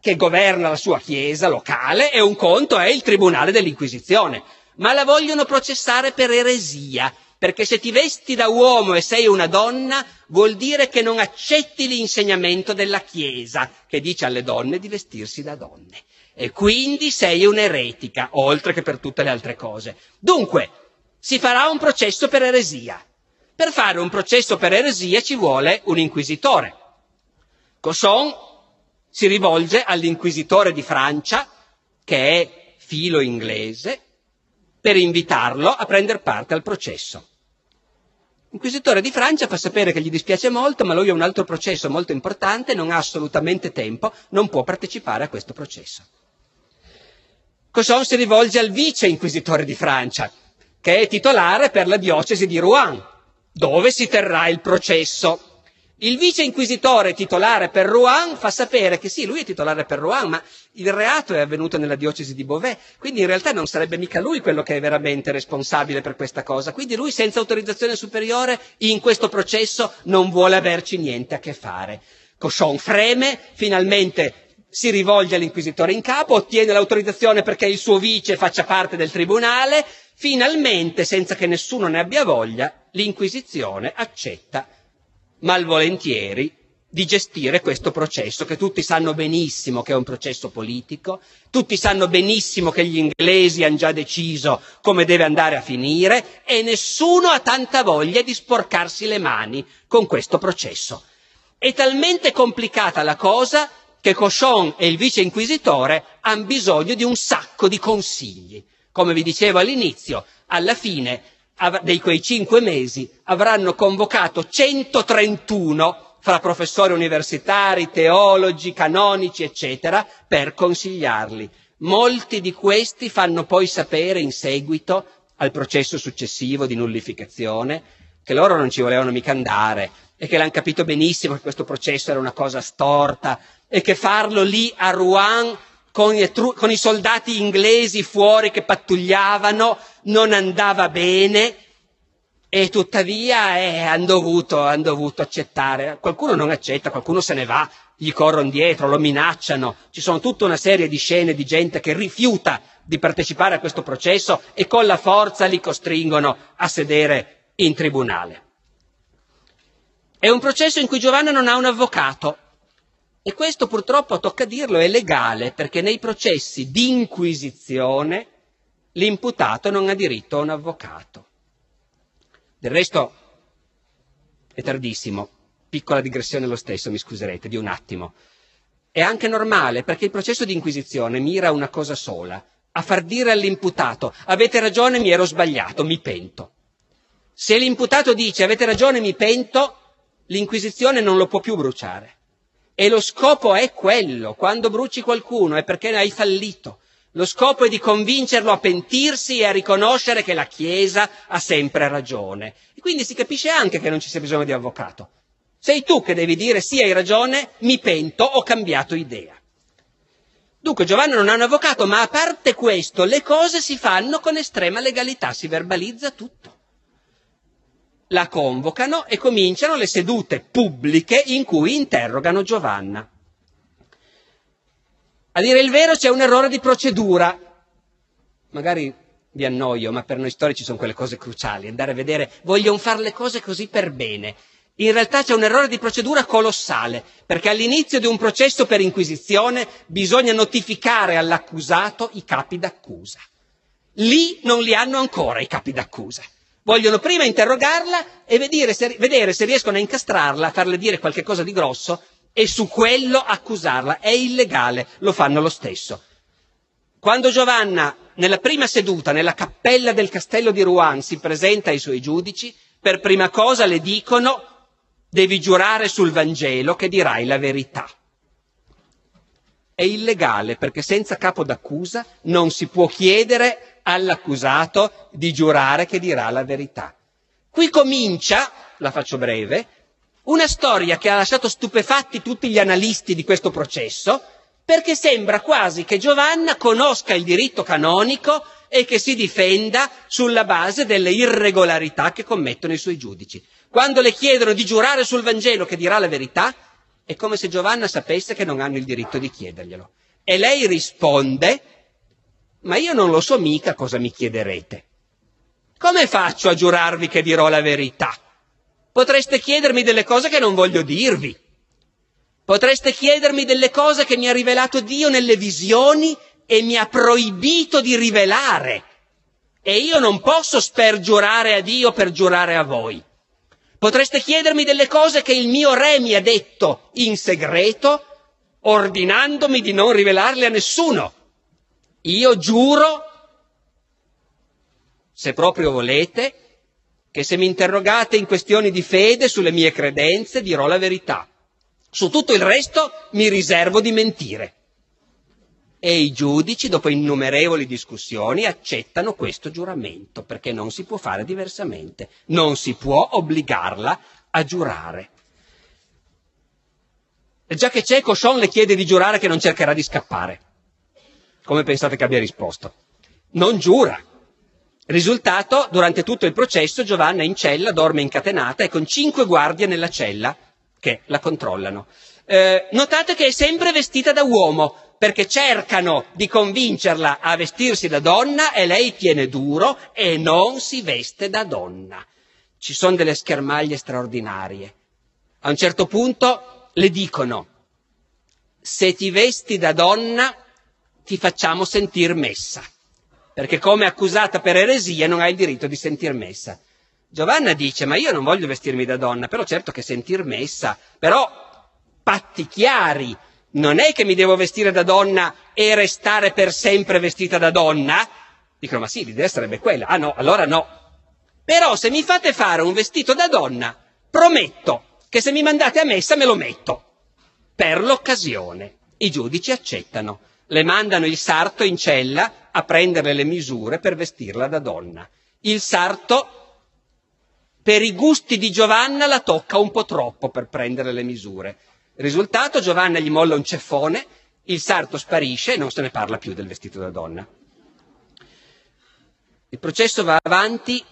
che governa la sua Chiesa locale, e un conto è il Tribunale dell'Inquisizione. Ma la vogliono processare per eresia, perché se ti vesti da uomo e sei una donna, vuol dire che non accetti l'insegnamento della Chiesa, che dice alle donne di vestirsi da donne. E quindi sei un'eretica, oltre che per tutte le altre cose. Dunque, si farà un processo per eresia. Per fare un processo per eresia ci vuole un inquisitore. Cosson si rivolge all'inquisitore di Francia, che è filo inglese, per invitarlo a prendere parte al processo. L'inquisitore di Francia fa sapere che gli dispiace molto, ma lui ha un altro processo molto importante, non ha assolutamente tempo, non può partecipare a questo processo. Cosson si rivolge al vice inquisitore di Francia, che è titolare per la diocesi di Rouen, dove si terrà il processo. Il vice inquisitore titolare per Rouen fa sapere che sì, lui è titolare per Rouen, ma il reato è avvenuto nella diocesi di Beauvais, quindi in realtà non sarebbe mica lui quello che è veramente responsabile per questa cosa. Quindi lui senza autorizzazione superiore in questo processo non vuole averci niente a che fare. Cochon freme, finalmente si rivolge all'inquisitore in capo, ottiene l'autorizzazione perché il suo vice faccia parte del tribunale, finalmente, senza che nessuno ne abbia voglia, l'inquisizione accetta malvolentieri di gestire questo processo, che tutti sanno benissimo che è un processo politico, tutti sanno benissimo che gli inglesi hanno già deciso come deve andare a finire e nessuno ha tanta voglia di sporcarsi le mani con questo processo. È talmente complicata la cosa che Cochon e il vice inquisitore hanno bisogno di un sacco di consigli. Come vi dicevo all'inizio, alla fine di quei cinque mesi avranno convocato 131 fra professori universitari, teologi, canonici, eccetera, per consigliarli. Molti di questi fanno poi sapere in seguito al processo successivo di nullificazione che loro non ci volevano mica andare e che l'hanno capito benissimo che questo processo era una cosa storta e che farlo lì a Rouen con, i soldati inglesi fuori che pattugliavano non andava bene e tuttavia eh, hanno dovuto, han dovuto accettare. Qualcuno non accetta, qualcuno se ne va, gli corrono dietro, lo minacciano. Ci sono tutta una serie di scene di gente che rifiuta di partecipare a questo processo e con la forza li costringono a sedere in tribunale. È un processo in cui Giovanna non ha un avvocato e questo purtroppo, tocca dirlo, è legale perché nei processi di inquisizione l'imputato non ha diritto a un avvocato. Del resto è tardissimo, piccola digressione lo stesso, mi scuserete, di un attimo. È anche normale perché il processo di inquisizione mira a una cosa sola, a far dire all'imputato avete ragione, mi ero sbagliato, mi pento. Se l'imputato dice avete ragione, mi pento, l'inquisizione non lo può più bruciare. E lo scopo è quello, quando bruci qualcuno è perché hai fallito, lo scopo è di convincerlo a pentirsi e a riconoscere che la Chiesa ha sempre ragione. E quindi si capisce anche che non ci sia bisogno di avvocato. Sei tu che devi dire sì, hai ragione, mi pento, ho cambiato idea. Dunque Giovanna non ha un avvocato, ma a parte questo, le cose si fanno con estrema legalità, si verbalizza tutto. La convocano e cominciano le sedute pubbliche in cui interrogano Giovanna. A dire il vero c'è un errore di procedura. Magari vi annoio, ma per noi storici sono quelle cose cruciali, andare a vedere, vogliono fare le cose così per bene. In realtà c'è un errore di procedura colossale, perché all'inizio di un processo per inquisizione bisogna notificare all'accusato i capi d'accusa. Lì non li hanno ancora i capi d'accusa. Vogliono prima interrogarla e vedere se, riescono a incastrarla, a farle dire qualche cosa di grosso e su quello accusarla. È illegale, lo fanno lo stesso. Quando Giovanna, nella prima seduta, nella cappella del castello di Rouen, si presenta ai suoi giudici, per prima cosa le dicono devi giurare sul Vangelo che dirai la verità. È illegale perché senza capo d'accusa non si può chiedere all'accusato di giurare che dirà la verità. Qui comincia, la faccio breve, una storia che ha lasciato stupefatti tutti gli analisti di questo processo, perché sembra quasi che Giovanna conosca il diritto canonico e che si difenda sulla base delle irregolarità che commettono i suoi giudici. Quando le chiedono di giurare sul Vangelo che dirà la verità, è come se Giovanna sapesse che non hanno il diritto di chiederglielo. E lei risponde, ma io non lo so mica cosa mi chiederete. Come faccio a giurarvi che dirò la verità? Potreste chiedermi delle cose che non voglio dirvi. Potreste chiedermi delle cose che mi ha rivelato Dio nelle visioni e mi ha proibito di rivelare. E io non posso spergiurare a Dio per giurare a voi. Potreste chiedermi delle cose che il mio re mi ha detto in segreto, ordinandomi di non rivelarle a nessuno. Io giuro, se proprio volete, che se mi interrogate in questioni di fede sulle mie credenze dirò la verità. Su tutto il resto mi riservo di mentire. E i giudici, dopo innumerevoli discussioni, accettano questo giuramento, perché non si può fare diversamente. Non si può obbligarla a giurare. E già che c'è, Cochon le chiede di giurare che non cercherà di scappare. Come pensate che abbia risposto? Non giura, Risultato, durante tutto il processo Giovanna in cella dorme incatenata e con cinque guardie nella cella che la controllano. Eh, notate che è sempre vestita da uomo, perché cercano di convincerla a vestirsi da donna e lei tiene duro e non si veste da donna. Ci sono delle schermaglie straordinarie. A un certo punto le dicono, se ti vesti da donna ti facciamo sentir messa perché come accusata per eresia non hai il diritto di sentir messa. Giovanna dice, ma io non voglio vestirmi da donna, però certo che sentir messa, però patti chiari, non è che mi devo vestire da donna e restare per sempre vestita da donna? Dicono, ma sì, l'idea sarebbe quella. Ah no, allora no. Però se mi fate fare un vestito da donna, prometto che se mi mandate a messa me lo metto. Per l'occasione. I giudici accettano. Le mandano il sarto in cella a prendere le misure per vestirla da donna. Il sarto, per i gusti di Giovanna, la tocca un po' troppo per prendere le misure. Risultato, Giovanna gli molla un ceffone, il sarto sparisce e non se ne parla più del vestito da donna. Il processo va avanti,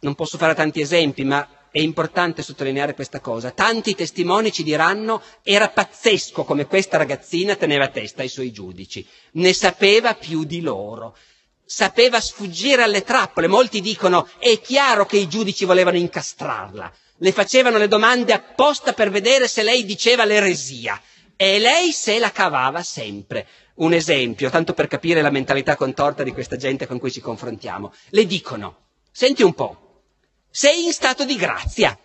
non posso fare tanti esempi, ma è importante sottolineare questa cosa. Tanti testimoni ci diranno era pazzesco come questa ragazzina teneva testa ai suoi giudici, ne sapeva più di loro, sapeva sfuggire alle trappole. Molti dicono è chiaro che i giudici volevano incastrarla, le facevano le domande apposta per vedere se lei diceva l'eresia e lei se la cavava sempre. Un esempio, tanto per capire la mentalità contorta di questa gente con cui ci confrontiamo. Le dicono, senti un po', sei in stato di grazia.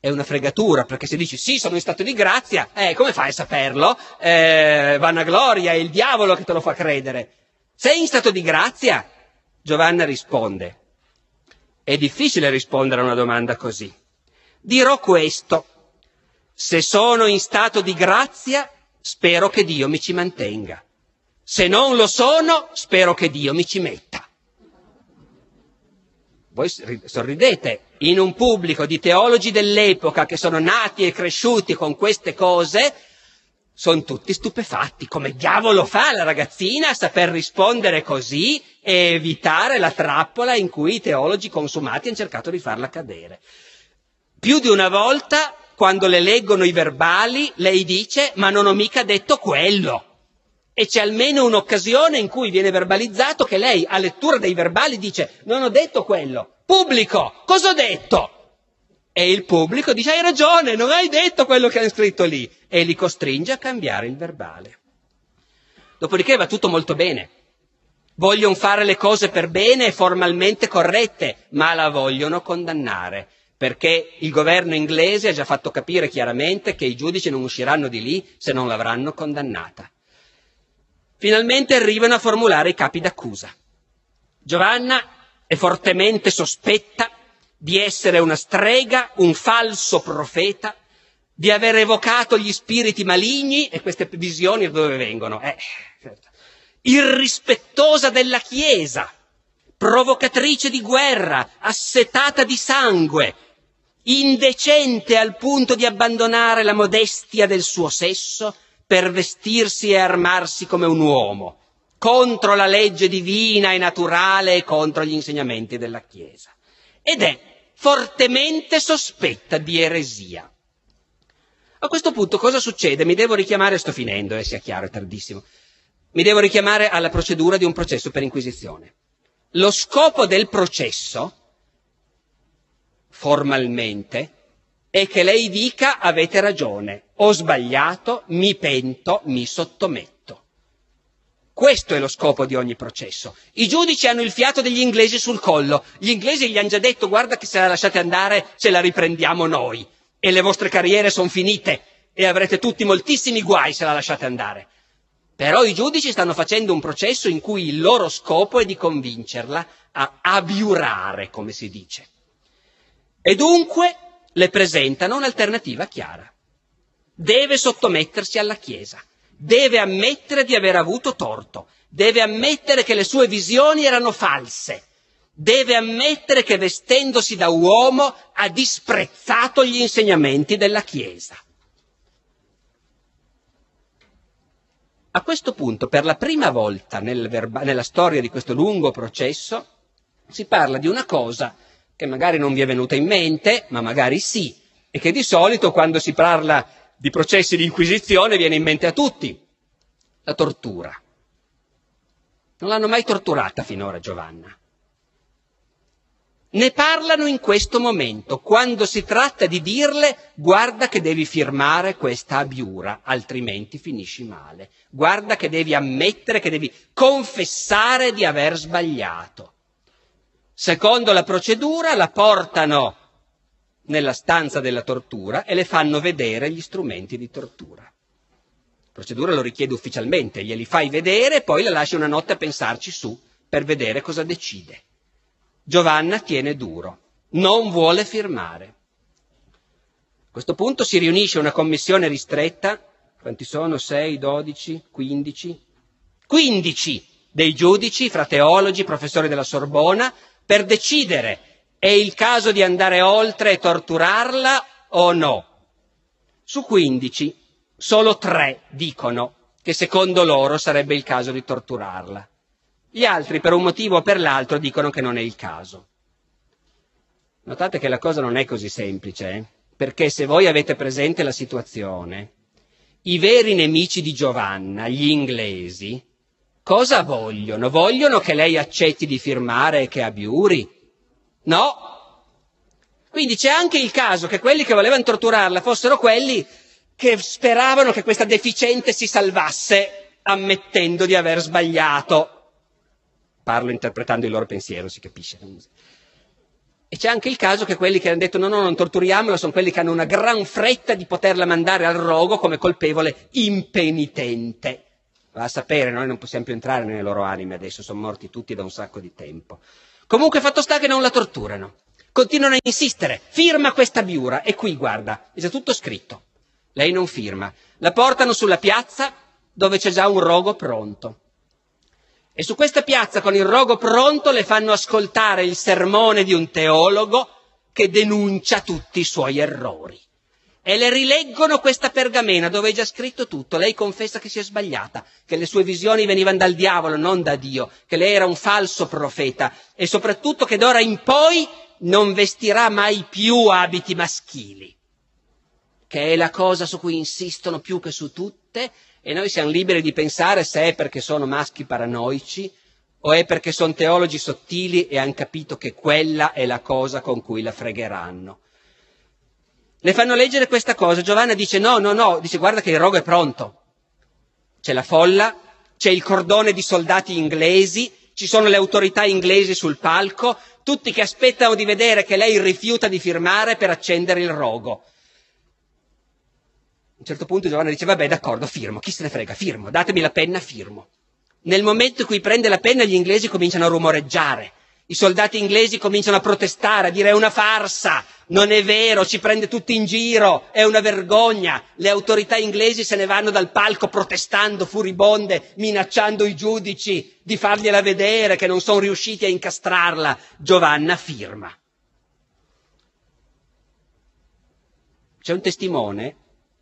È una fregatura, perché se dici sì, sono in stato di grazia, eh, come fai a saperlo? Eh, vanagloria, è il diavolo che te lo fa credere. Sei in stato di grazia? Giovanna risponde. È difficile rispondere a una domanda così. Dirò questo. Se sono in stato di grazia, spero che Dio mi ci mantenga. Se non lo sono, spero che Dio mi ci metta. Voi sorridete, in un pubblico di teologi dell'epoca che sono nati e cresciuti con queste cose, sono tutti stupefatti. Come diavolo fa la ragazzina a saper rispondere così e evitare la trappola in cui i teologi consumati hanno cercato di farla cadere? Più di una volta, quando le leggono i verbali, lei dice, ma non ho mica detto quello. E c'è almeno un'occasione in cui viene verbalizzato che lei, a lettura dei verbali, dice, non ho detto quello. Pubblico, cosa ho detto? E il pubblico dice hai ragione, non hai detto quello che hanno scritto lì e li costringe a cambiare il verbale. Dopodiché va tutto molto bene. Vogliono fare le cose per bene e formalmente corrette, ma la vogliono condannare, perché il governo inglese ha già fatto capire chiaramente che i giudici non usciranno di lì se non l'avranno condannata. Finalmente arrivano a formulare i capi d'accusa. Giovanna è fortemente sospetta di essere una strega, un falso profeta, di aver evocato gli spiriti maligni e queste visioni da dove vengono? Eh, certo. Irrispettosa della Chiesa, provocatrice di guerra, assetata di sangue, indecente al punto di abbandonare la modestia del suo sesso per vestirsi e armarsi come un uomo, contro la legge divina e naturale e contro gli insegnamenti della Chiesa ed è fortemente sospetta di eresia. A questo punto cosa succede? Mi devo richiamare, sto finendo, eh, sia chiaro, è tardissimo. Mi devo richiamare alla procedura di un processo per inquisizione. Lo scopo del processo, formalmente, è che lei dica avete ragione, ho sbagliato, mi pento, mi sottometto. Questo è lo scopo di ogni processo. I giudici hanno il fiato degli inglesi sul collo. Gli inglesi gli hanno già detto guarda che se la lasciate andare ce la riprendiamo noi. E le vostre carriere sono finite e avrete tutti moltissimi guai se la lasciate andare. Però i giudici stanno facendo un processo in cui il loro scopo è di convincerla a abiurare, come si dice. E dunque le presentano un'alternativa chiara. Deve sottomettersi alla Chiesa deve ammettere di aver avuto torto, deve ammettere che le sue visioni erano false, deve ammettere che vestendosi da uomo ha disprezzato gli insegnamenti della Chiesa. A questo punto, per la prima volta nel verba- nella storia di questo lungo processo, si parla di una cosa che magari non vi è venuta in mente, ma magari sì, e che di solito quando si parla di processi di inquisizione viene in mente a tutti, la tortura. Non l'hanno mai torturata finora Giovanna. Ne parlano in questo momento, quando si tratta di dirle guarda che devi firmare questa abiura, altrimenti finisci male. Guarda che devi ammettere, che devi confessare di aver sbagliato. Secondo la procedura la portano nella stanza della tortura e le fanno vedere gli strumenti di tortura. La procedura lo richiede ufficialmente, glieli fai vedere e poi la lasci una notte a pensarci su per vedere cosa decide. Giovanna tiene duro, non vuole firmare. A questo punto si riunisce una commissione ristretta, quanti sono? 6, 12, 15? 15 dei giudici, fra teologi, professori della Sorbona, per decidere è il caso di andare oltre e torturarla o no? Su 15, solo tre dicono che secondo loro sarebbe il caso di torturarla. Gli altri, per un motivo o per l'altro, dicono che non è il caso. Notate che la cosa non è così semplice, eh? perché se voi avete presente la situazione, i veri nemici di Giovanna, gli inglesi, cosa vogliono? Vogliono che lei accetti di firmare e che abiuri? No. Quindi c'è anche il caso che quelli che volevano torturarla fossero quelli che speravano che questa deficiente si salvasse ammettendo di aver sbagliato. Parlo interpretando il loro pensiero, si capisce. E c'è anche il caso che quelli che hanno detto no, no, non torturiamola sono quelli che hanno una gran fretta di poterla mandare al rogo come colpevole impenitente. Va a sapere, noi non possiamo più entrare nelle loro anime adesso, sono morti tutti da un sacco di tempo. Comunque fatto sta che non la torturano. Continuano a insistere, firma questa biura e qui guarda, è già tutto scritto. Lei non firma. La portano sulla piazza dove c'è già un rogo pronto. E su questa piazza con il rogo pronto le fanno ascoltare il sermone di un teologo che denuncia tutti i suoi errori. e le rileggono questa pergamena dove è già scritto tutto. Lei confessa che si è sbagliata, che le sue visioni venivano dal diavolo, non da Dio, che lei era un falso profeta e soprattutto che d'ora in poi non vestirà mai più abiti maschili, che è la cosa su cui insistono più che su tutte e noi siamo liberi di pensare se è perché sono maschi paranoici o è perché sono teologi sottili e hanno capito che quella è la cosa con cui la fregheranno. Le fanno leggere questa cosa, Giovanna dice no, no, no, dice guarda che il rogo è pronto. C'è la folla, c'è il cordone di soldati inglesi, ci sono le autorità inglesi sul palco, tutti che aspettano di vedere che lei rifiuta di firmare per accendere il rogo. Certo punto Giovanna dice vabbè d'accordo, firmo, chi se ne frega, firmo, datemi la penna, firmo. Nel momento in cui prende la penna gli inglesi cominciano a rumoreggiare, i soldati inglesi cominciano a protestare, a dire è una farsa, non è vero, ci prende tutti in giro, è una vergogna. Le autorità inglesi se ne vanno dal palco protestando furibonde, minacciando i giudici di fargliela vedere che non sono riusciti a incastrarla. Giovanna firma. C'è un testimone,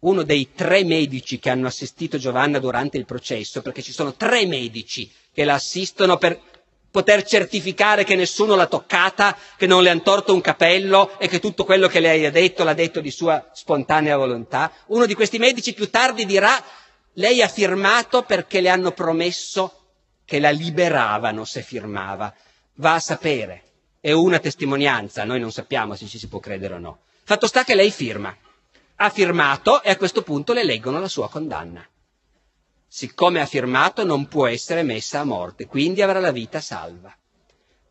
uno dei tre medici che hanno assistito Giovanna durante il processo, perché ci sono tre medici che la assistono per poter certificare che nessuno l'ha toccata, che non le han torto un capello e che tutto quello che lei ha detto l'ha detto di sua spontanea volontà. Uno di questi medici più tardi dirà lei ha firmato perché le hanno promesso che la liberavano se firmava. Va a sapere. È una testimonianza, noi non sappiamo se ci si può credere o no. Fatto sta che lei firma. Ha firmato e a questo punto le leggono la sua condanna siccome ha firmato non può essere messa a morte, quindi avrà la vita salva.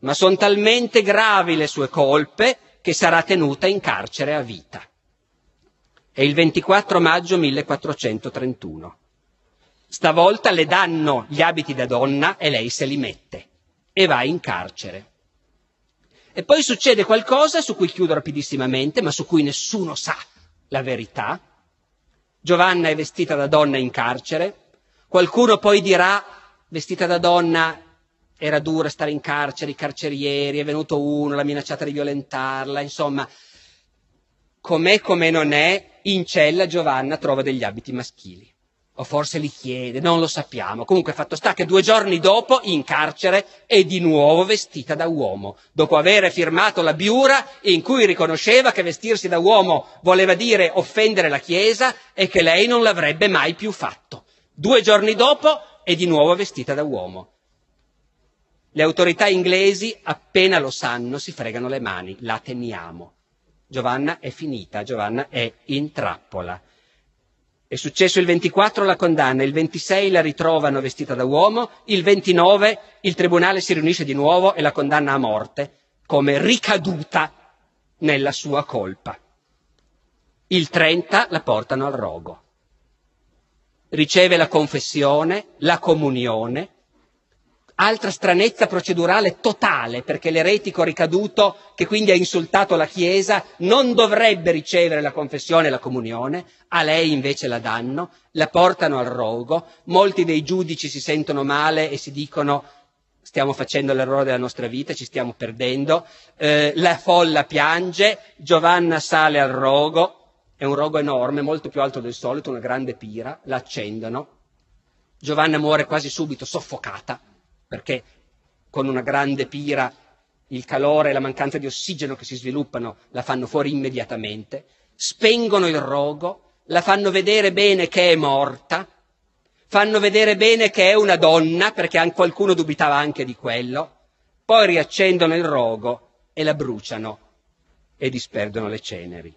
Ma sono talmente gravi le sue colpe che sarà tenuta in carcere a vita. È il 24 maggio 1431. Stavolta le danno gli abiti da donna e lei se li mette e va in carcere. E poi succede qualcosa su cui chiudo rapidissimamente, ma su cui nessuno sa la verità. Giovanna è vestita da donna in carcere, Qualcuno poi dirà, vestita da donna, era dura stare in carcere, i carcerieri, è venuto uno, l'ha minacciata di violentarla, insomma, com'è come non è, in cella Giovanna trova degli abiti maschili. O forse li chiede, non lo sappiamo. Comunque fatto sta che due giorni dopo, in carcere, è di nuovo vestita da uomo, dopo aver firmato la biura in cui riconosceva che vestirsi da uomo voleva dire offendere la Chiesa e che lei non l'avrebbe mai più fatto. Due giorni dopo è di nuovo vestita da uomo. Le autorità inglesi, appena lo sanno, si fregano le mani, la teniamo. Giovanna è finita, Giovanna è in trappola. È successo il 24 la condanna, il 26 la ritrovano vestita da uomo, il 29 il tribunale si riunisce di nuovo e la condanna a morte come ricaduta nella sua colpa. Il 30 la portano al rogo riceve la confessione, la comunione, altra stranezza procedurale totale, perché l'eretico ricaduto, che quindi ha insultato la Chiesa, non dovrebbe ricevere la confessione e la comunione, a lei invece la danno, la portano al rogo, molti dei giudici si sentono male e si dicono stiamo facendo l'errore della nostra vita, ci stiamo perdendo, eh, la folla piange, Giovanna sale al rogo, è un rogo enorme, molto più alto del solito, una grande pira, la accendono. Giovanna muore quasi subito soffocata, perché con una grande pira il calore e la mancanza di ossigeno che si sviluppano la fanno fuori immediatamente. Spengono il rogo, la fanno vedere bene che è morta, fanno vedere bene che è una donna, perché qualcuno dubitava anche di quello, poi riaccendono il rogo e la bruciano e disperdono le ceneri.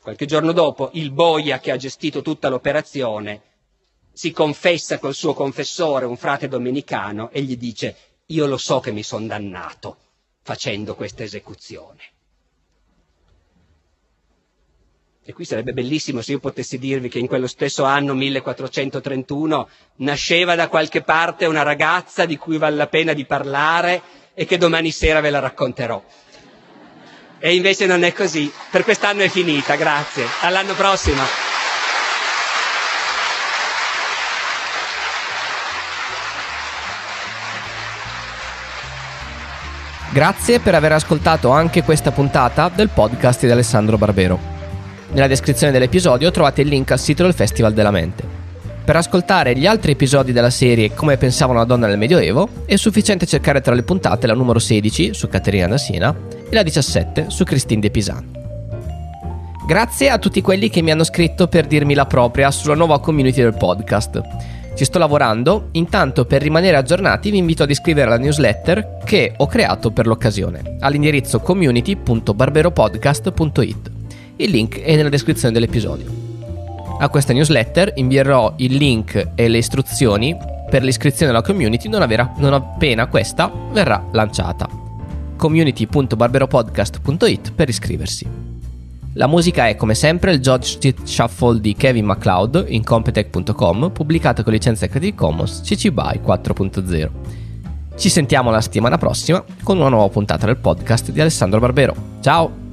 Qualche giorno dopo il boia che ha gestito tutta l'operazione si confessa col suo confessore, un frate domenicano, e gli dice io lo so che mi sono dannato facendo questa esecuzione. E qui sarebbe bellissimo se io potessi dirvi che in quello stesso anno 1431 nasceva da qualche parte una ragazza di cui vale la pena di parlare e che domani sera ve la racconterò. E invece non è così. Per quest'anno è finita, grazie. All'anno prossimo. Grazie per aver ascoltato anche questa puntata del podcast di Alessandro Barbero. Nella descrizione dell'episodio trovate il link al sito del Festival della Mente. Per ascoltare gli altri episodi della serie Come pensava una donna nel Medioevo è sufficiente cercare tra le puntate la numero 16 su Caterina da Siena e la 17 su Christine de Pisan. Grazie a tutti quelli che mi hanno scritto per dirmi la propria sulla nuova community del podcast. Ci sto lavorando, intanto per rimanere aggiornati vi invito ad iscrivere alla newsletter che ho creato per l'occasione all'indirizzo community.barberopodcast.it. Il link è nella descrizione dell'episodio. A questa newsletter invierò il link e le istruzioni per l'iscrizione alla community non, avera, non appena questa verrà lanciata. community.barberopodcast.it per iscriversi. La musica è come sempre il Judge Shuffle di Kevin MacLeod in Competech.com, pubblicato con licenza Creative Commons CC BY 4.0. Ci sentiamo la settimana prossima con una nuova puntata del podcast di Alessandro Barbero. Ciao!